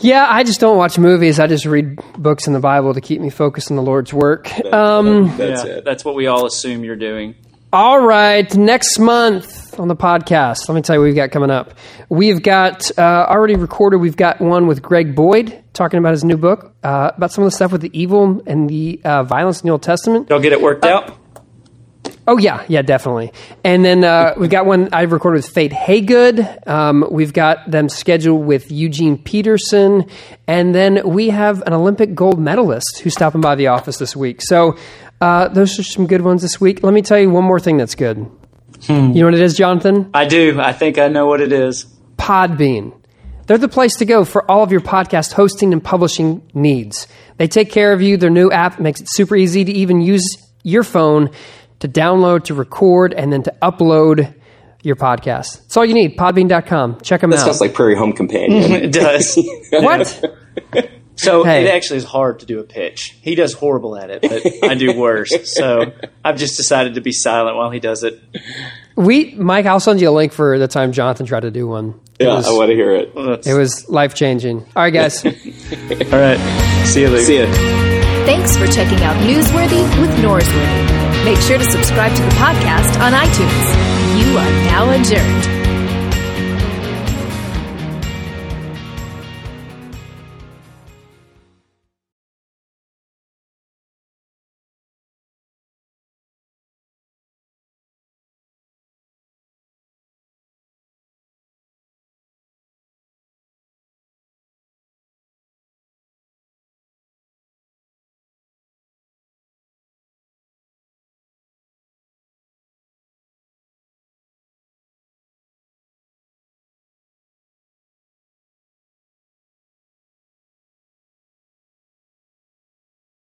Speaker 2: Yeah, I just don't watch movies. I just read books in the Bible to keep me focused on the Lord's work. Um,
Speaker 4: That's
Speaker 3: yeah,
Speaker 4: it.
Speaker 3: that's what we all assume you're doing.
Speaker 2: all right, next month on the podcast, let me tell you what we've got coming up. We've got uh, already recorded. We've got one with Greg Boyd talking about his new book uh, about some of the stuff with the evil and the uh, violence in the Old Testament.
Speaker 3: Y'all get it worked out.
Speaker 2: Oh yeah, yeah, definitely. And then uh, we've got one I recorded with Fate Haygood. Um, we've got them scheduled with Eugene Peterson, and then we have an Olympic gold medalist who's stopping by the office this week. So uh, those are some good ones this week. Let me tell you one more thing that's good. You know what it is, Jonathan?
Speaker 3: I do. I think I know what it is.
Speaker 2: Podbean. They're the place to go for all of your podcast hosting and publishing needs. They take care of you. Their new app makes it super easy to even use your phone to download, to record, and then to upload your podcast. That's all you need. Podbean.com. Check them
Speaker 4: That
Speaker 2: out.
Speaker 4: sounds like Prairie Home Companion.
Speaker 3: It does.
Speaker 2: what?
Speaker 3: So
Speaker 2: Hey.
Speaker 3: it actually is hard to do a pitch. He does horrible at it, but I do worse. So I've just decided to be silent while he does it.
Speaker 2: We, Mike, I'll send you a link for the time Jonathan tried to do one. It
Speaker 4: yeah,
Speaker 2: was,
Speaker 4: I want to hear it.
Speaker 3: Well,
Speaker 2: it was life changing. All right, guys.
Speaker 3: all right. See you later.
Speaker 4: See ya.
Speaker 1: Thanks for checking out Newsworthy with Norsworthy. Make sure to subscribe to the podcast on iTunes. You are now adjourned.